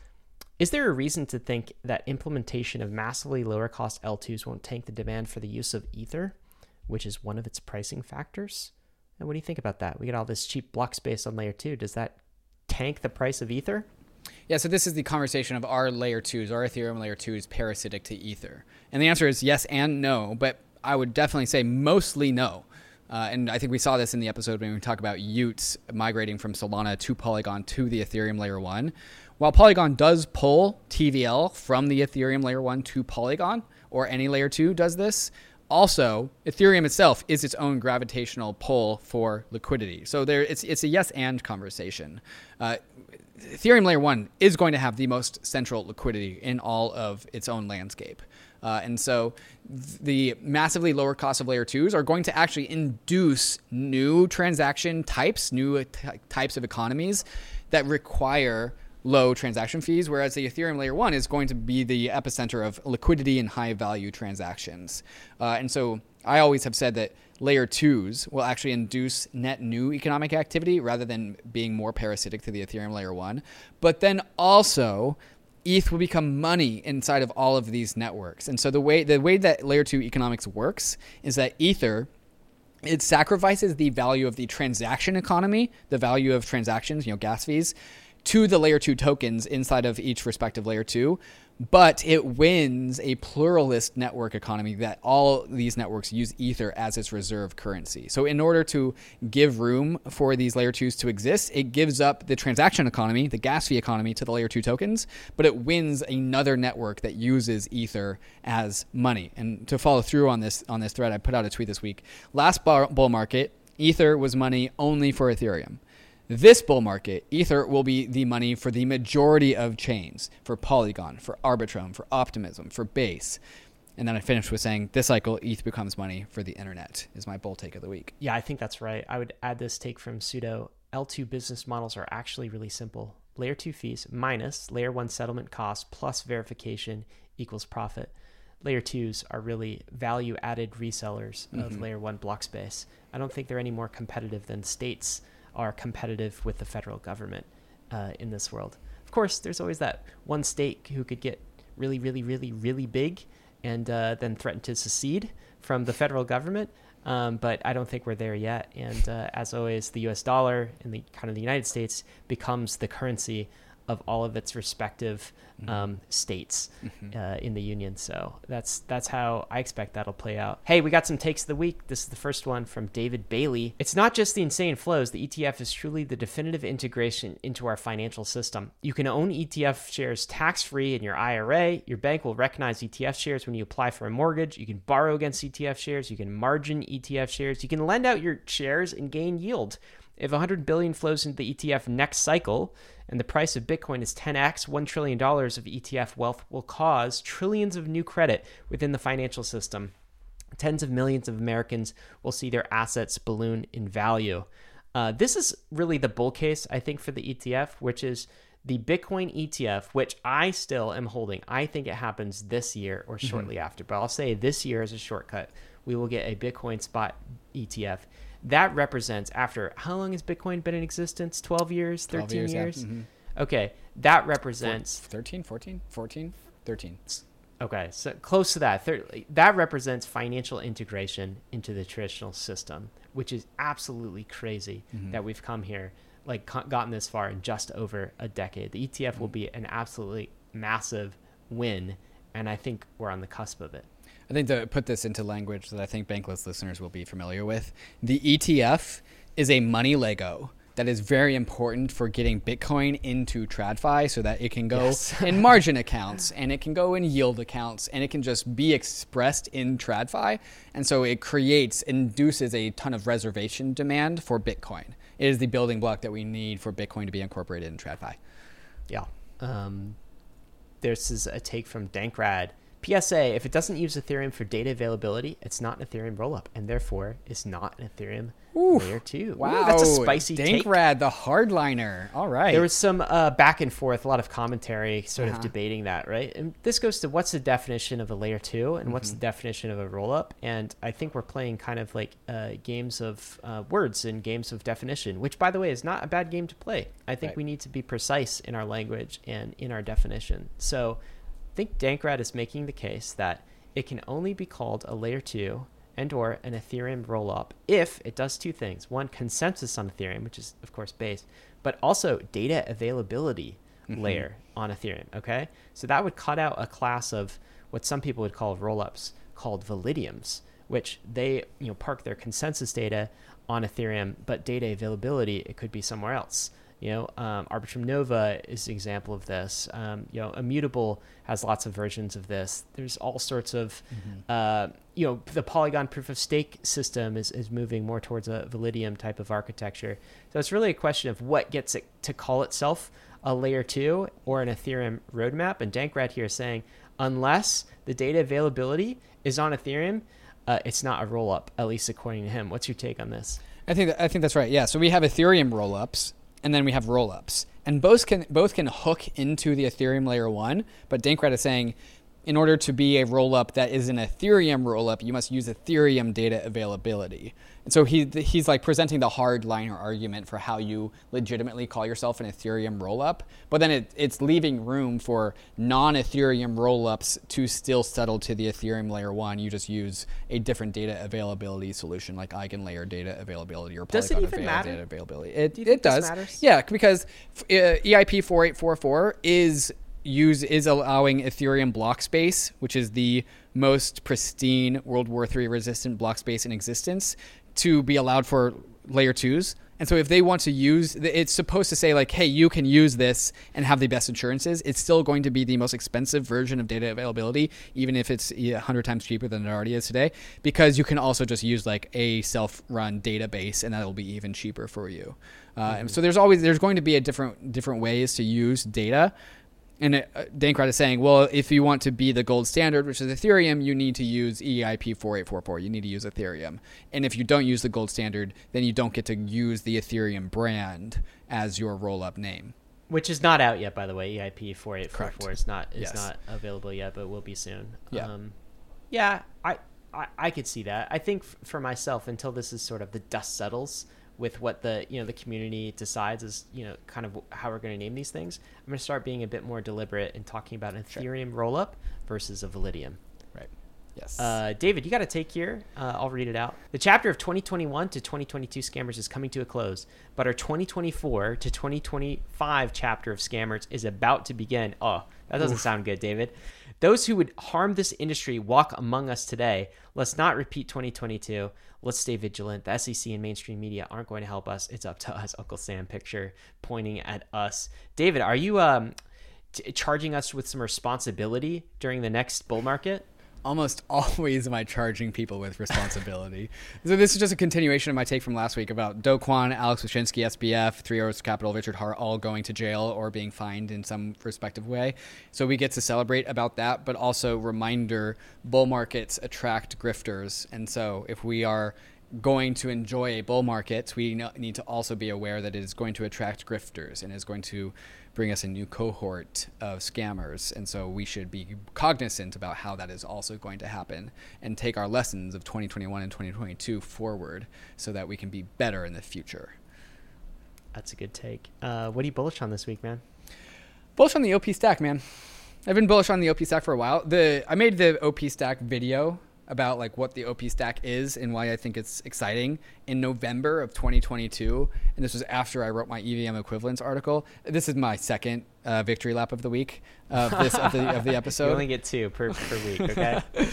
Is there a reason to think that implementation of massively lower cost L2s won't tank the demand for the use of Ether, which is one of its pricing factors? And what do you think about that? We get all this cheap block space on layer two. Does that tank the price of Ether? Yeah, so this is the conversation of our layer twos, our Ethereum layer two is parasitic to Ether. And the answer is yes and no, but I would definitely say mostly no. Uh, and I think we saw this in the episode when we talk about y00ts migrating from Solana to Polygon to the Ethereum layer one. While Polygon does pull TVL from the Ethereum layer 1 to Polygon, or any layer 2 does this, also Ethereum itself is its own gravitational pull for liquidity. So there, it's it's a yes and conversation. Uh, Ethereum layer one is going to have the most central liquidity in all of its own landscape. Uh, and so the massively lower cost of layer twos are going to actually induce new transaction types, new t- types of economies that require low transaction fees, whereas the Ethereum layer one is going to be the epicenter of liquidity and high value transactions. Uh, and so I always have said that layer twos will actually induce net new economic activity rather than being more parasitic to the Ethereum layer one. But then also, ETH will become money inside of all of these networks. And so the way the way that layer 2 economics works is that Ether it sacrifices the value of the transaction economy, the value of transactions, you know, gas fees, to the layer 2 tokens inside of each respective layer 2 but it wins a pluralist network economy that all these networks use ether as its reserve currency. So in order to give room for these layer 2s to exist it gives up the transaction economy the gas fee economy to the layer 2 tokens but it wins another network that uses ether as money. And to follow through on this on this thread i put out a tweet this week. Last bull market ether was money only for ethereum this bull market, Ether will be the money for the majority of chains for Polygon, for Arbitrum, for Optimism, for Base. And then I finished with saying this cycle, ETH becomes money for the internet, is my bull take of the week. Yeah, I think that's right. I would add this take from Pseudo L2 business models are actually really simple. Layer 2 fees minus layer 1 settlement cost plus verification equals profit. Layer 2s are really value added resellers of mm-hmm. layer 1 block space. I don't think they're any more competitive than states are competitive with the federal government uh, in this world. Of course, there's always that one state who could get really, really, really, really big and uh, then threaten to secede from the federal government. Um, but I don't think we're there yet. And uh, as always, the U.S. dollar in the kind of the United States becomes the currency of all of its respective mm-hmm. um, states mm-hmm. uh, in the union. So that's that's how I expect that'll play out. Hey, we got some takes of the week. This is the first one from David Bailey. It's not just the insane flows. The ETF is truly the definitive integration into our financial system. You can own ETF shares tax free in your IRA. Your bank will recognize ETF shares when you apply for a mortgage. You can borrow against ETF shares. You can margin ETF shares. You can lend out your shares and gain yield. If 100 billion flows into the ETF next cycle and the price of Bitcoin is 10x, $1 trillion of ETF wealth will cause trillions of new credit within the financial system. Tens of millions of Americans will see their assets balloon in value. Uh, this is really the bull case, I think, for the ETF, which is the Bitcoin ETF, which I still am holding. I think it happens this year or mm-hmm. shortly mm-hmm. after, but I'll say this year as a shortcut. We will get a Bitcoin spot ETF that represents after how long has Bitcoin been in existence? 12 years, 13 12 years? years? Yeah. Mm-hmm. Okay, that represents 13, 14, 14, 13. Okay, so close to that. That represents financial integration into the traditional system, which is absolutely crazy mm-hmm. that we've come here, like gotten this far in just over a decade. The ETF mm-hmm. will be an absolutely massive win, and I think we're on the cusp of it. I think to put this into language that I think Bankless listeners will be familiar with, the ETF is a money Lego that is very important for getting Bitcoin into TradFi so that it can go yes. in margin accounts and it can go in yield accounts and it can just be expressed in TradFi. And so it creates, induces a ton of reservation demand for Bitcoin. It is the building block that we need for Bitcoin to be incorporated in TradFi. Yeah. Um, this is a take from Dankrad. PSA, if it doesn't use Ethereum for data availability, it's not an Ethereum rollup, and therefore it's not an Ethereum Oof, layer two. Wow, Ooh, that's a spicy Dankrad, the hardliner. All right. There was some uh, back and forth, a lot of commentary sort uh-huh. of debating that, right? And this goes to what's the definition of a layer two and mm-hmm. what's the definition of a rollup? And I think we're playing kind of like uh, games of uh, words and games of definition, which, by the way, is not a bad game to play. I think right. we need to be precise in our language and in our definition. So think Dankrad is making the case that it can only be called a layer two and or an Ethereum rollup if it does two things. One, consensus on Ethereum, which is of course base, but also data availability mm-hmm. layer on Ethereum. Okay. So that would cut out a class of what some people would call rollups called validiums, which they, you know, park their consensus data on Ethereum, but data availability, it could be somewhere else. You know, um, Arbitrum Nova is an example of this. Um, you know, Immutable has lots of versions of this. There's all sorts of, mm-hmm. uh, you know, the Polygon proof of stake system is, is moving more towards a Validium type of architecture. So it's really a question of what gets it to call itself a layer two or an Ethereum roadmap. And Dankrad here is saying, unless the data availability is on Ethereum, uh, it's not a roll up, at least according to him. What's your take on this? I think I think that's right. Yeah. So we have Ethereum rollups, and then we have rollups, and both can both can hook into the Ethereum layer one. But Dankrad is saying, in order to be a rollup that is an Ethereum rollup, you must use Ethereum data availability. And so he he's like presenting the hardliner argument for how you legitimately call yourself an Ethereum rollup, but then it, it's leaving room for non-Ethereum rollups to still settle to the Ethereum layer one. You just use a different data availability solution like eigenlayer data availability or Does it Polygon even avail- matter? data availability. It, Do it does. Yeah, because uh, EIP 4844 is use is allowing Ethereum block space, which is the most pristine World War III resistant block space in existence, to be allowed for layer twos. And so if they want to use, it's supposed to say like, hey, you can use this and have the best insurances. It's still going to be the most expensive version of data availability, even if it's a hundred times cheaper than it already is today, because you can also just use like a self-run database, and that'll be even cheaper for you. Uh, And so there's always there's going to be a different different ways to use data. And uh, Dankrad is saying, well, if you want to be the gold standard, which is Ethereum, you need to use EIP 4844. You need to use Ethereum. And if you don't use the gold standard, then you don't get to use the Ethereum brand as your roll-up name. Which is not out yet, by the way. EIP four eight four four Correct. is not is Yes. not available yet, but will be soon. Yeah. Um, yeah, I, I I could see that. I think f- for myself, until this is sort of the dust settles with what the you know the community decides is you know kind of how we're going to name these things, I'm going to start being a bit more deliberate in talking about an Ethereum rollup versus a Validium. Right. Yes. Uh, David, you got a take here. Uh, I'll read it out. The chapter of 2021 to 2022 scammers is coming to a close, but our 2024 to 2025 chapter of scammers is about to begin. Oh, that doesn't sound good, David. Those who would harm this industry walk among us today. Let's not repeat 2022. Let's stay vigilant. The SEC and mainstream media aren't going to help us. It's up to us. Uncle Sam picture pointing at us. David, are you um, t- charging us with some responsibility during the next bull market? Almost always am I charging people with responsibility. so this is just a continuation of my take from last week about Do Kwon, Alex Mashinsky, SBF, Three Arrows Capital, Richard Heart all going to jail or being fined in some respective way. So we get to celebrate about that, but also reminder bull markets attract grifters. And so if we are going to enjoy a bull market, we need to also be aware that it is going to attract grifters and is going to bring us a new cohort of scammers. And so we should be cognizant about how that is also going to happen and take our lessons of 2021 and 2022 forward so that we can be better in the future. That's a good take. Uh, what are you bullish on this week, man? Bullish on the OP stack, man. I've been bullish on the OP stack for a while. The I made the OP stack video about like what the OP stack is and why I think it's exciting in November of 2022, and this was after I wrote my EVM equivalence article. This is my second uh, victory lap of the week of this of the of the episode. You only get two per, per week, okay?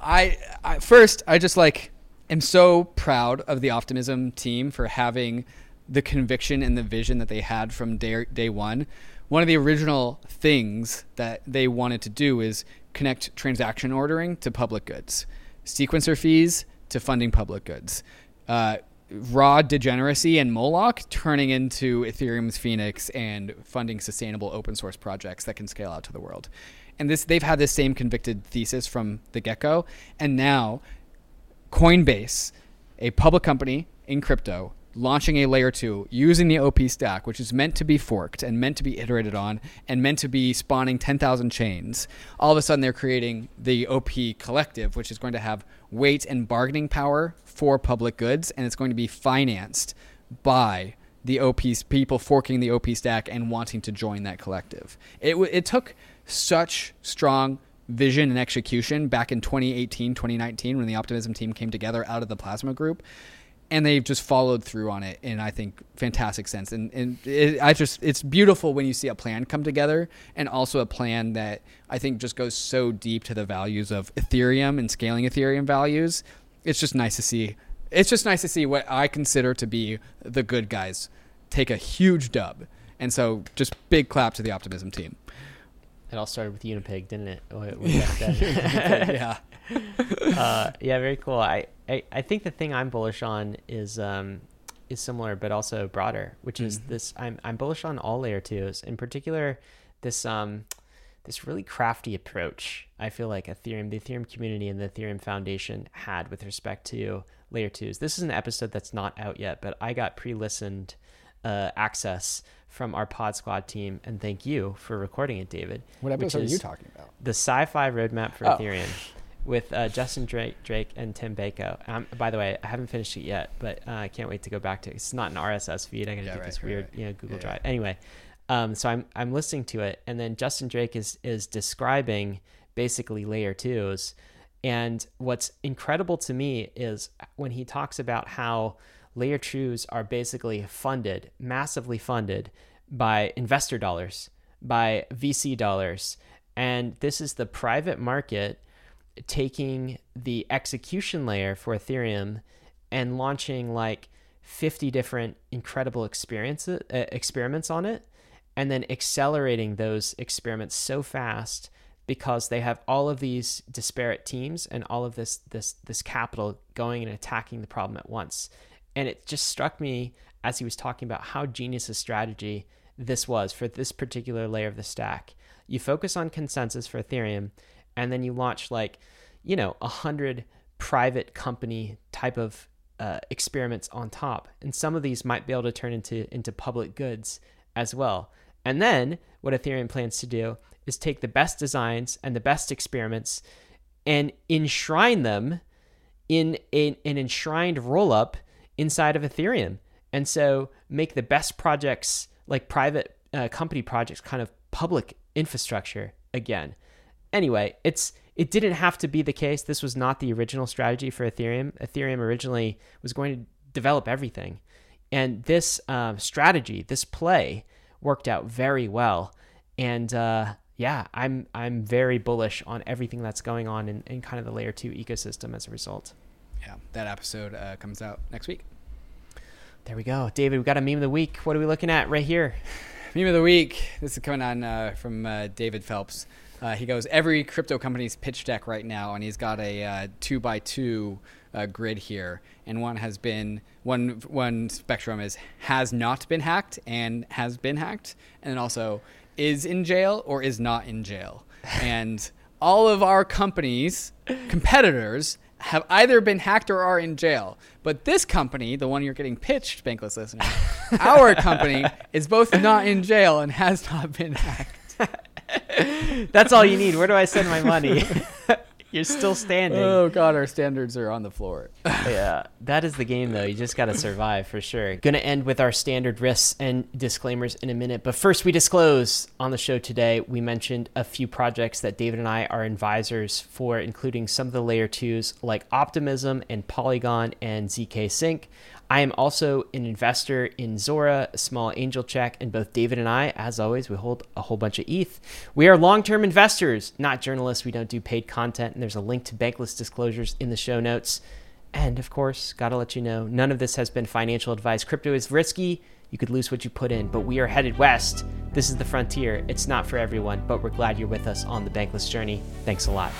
I, I first I just like am so proud of the optimism team for having the conviction and the vision that they had from day day one. One of the original things that they wanted to do is connect transaction ordering to public goods, sequencer fees to funding public goods. Uh, raw degeneracy and Moloch turning into Ethereum's Phoenix and funding sustainable open source projects that can scale out to the world. And this they've had this same convicted thesis from the get-go and now Coinbase, a public company in crypto, launching a layer 2 using the OP stack which is meant to be forked and meant to be iterated on and meant to be spawning 10,000 chains. All of a sudden they're creating the OP collective which is going to have weight and bargaining power for public goods and it's going to be financed by the OP's people forking the OP stack and wanting to join that collective. It w- it took such strong vision and execution back in 2018, 2019 when the Optimism team came together out of the Plasma group and they've just followed through on it in I think fantastic sense and and it, I just it's beautiful when you see a plan come together and also a plan that I think just goes so deep to the values of Ethereum and scaling Ethereum values. It's just nice to see. It's just nice to see what I consider to be the good guys take a huge dub. And so just big clap to the Optimism team. It all started with Unipig, didn't it? Way- way back then. yeah. uh, yeah, very cool. I, I, I think the thing I'm bullish on is um, is similar, but also broader, which is Mhm. this. I'm I'm bullish on all layer twos, in particular, this um, this really crafty approach. I feel like Ethereum, the Ethereum community, and the Ethereum Foundation had with respect to layer twos. This is an episode that's not out yet, but I got pre-listened uh, access from our Pod Squad team, and thank you for recording it, David. What episode are you talking about? The Sci-Fi Roadmap for Oh. Ethereum with uh, Justin Drake, Drake and Tim Beiko. Um, by the way, I haven't finished it yet, but uh, I can't wait to go back to. it. It's not an RSS feed. I got to Yeah, do right, this weird, right. you know, Google Yeah, Drive. Anyway, um, so I'm I'm listening to it, and then Justin Drake is is describing basically layer twos. And what's incredible to me is when he talks about how layer twos are basically funded, massively funded by investor dollars, by VC dollars. And this is the private market taking the execution layer for Ethereum and launching like 50 different incredible experiences uh, experiments on it and then accelerating those experiments so fast because they have all of these disparate teams and all of this this this capital going and attacking the problem at once. And it just struck me as he was talking about how genius a strategy this was for this particular layer of the stack. You focus on consensus for ethereum and then you launch like you know a hundred private company type of uh, experiments on top. And some of these might be able to turn into into public goods as well. And then what ethereum plans to do is take the best designs and the best experiments and enshrine them in a, an enshrined rollup inside of ethereum. And so make the best projects like private uh, company projects kind of public infrastructure again anyway, it's it didn't have to be the case. This was not the original strategy for Ethereum. Ethereum originally was going to develop everything, and this um, strategy, this play, worked out very well. And uh, yeah, I'm I'm very bullish on everything that's going on in, in kind of the layer two ecosystem as a result. Yeah, that episode uh, comes out next week. There we go, David. We got a meme of the week. What are we looking at right here? Meme of the week. This is coming on uh, from uh, David Phelps. Uh, he goes, every crypto company's pitch deck right now, and he's got a uh, two by two uh, grid here, and one has been one one spectrum is has not been hacked and has been hacked, and also is in jail or is not in jail, and all of our companies competitors have either been hacked or are in jail. But this company, the one you're getting pitched, bankless listener, our company is both not in jail and has not been hacked. That's all you need. Where do I send my money? You're still standing. Oh god, our standards are on the floor. yeah, that is the game though. You just got to survive for sure. Going to end with our standard risks and disclaimers in a minute, but first we disclose on the show today. We mentioned a few projects that David and I are advisors for, including some of the layer twos like Optimism and Polygon and zkSync. I am also an investor in Zora, a small angel check, and both David and I, as always, we hold a whole bunch of ETH. We are long term investors, not journalists. We don't do paid content, and there's a link to Bankless disclosures in the show notes. And of course, gotta let you know, none of this has been financial advice. Crypto is risky. You could lose what you put in, but we are headed west. This is the frontier. It's not for everyone, but we're glad you're with us on the Bankless journey. Thanks a lot.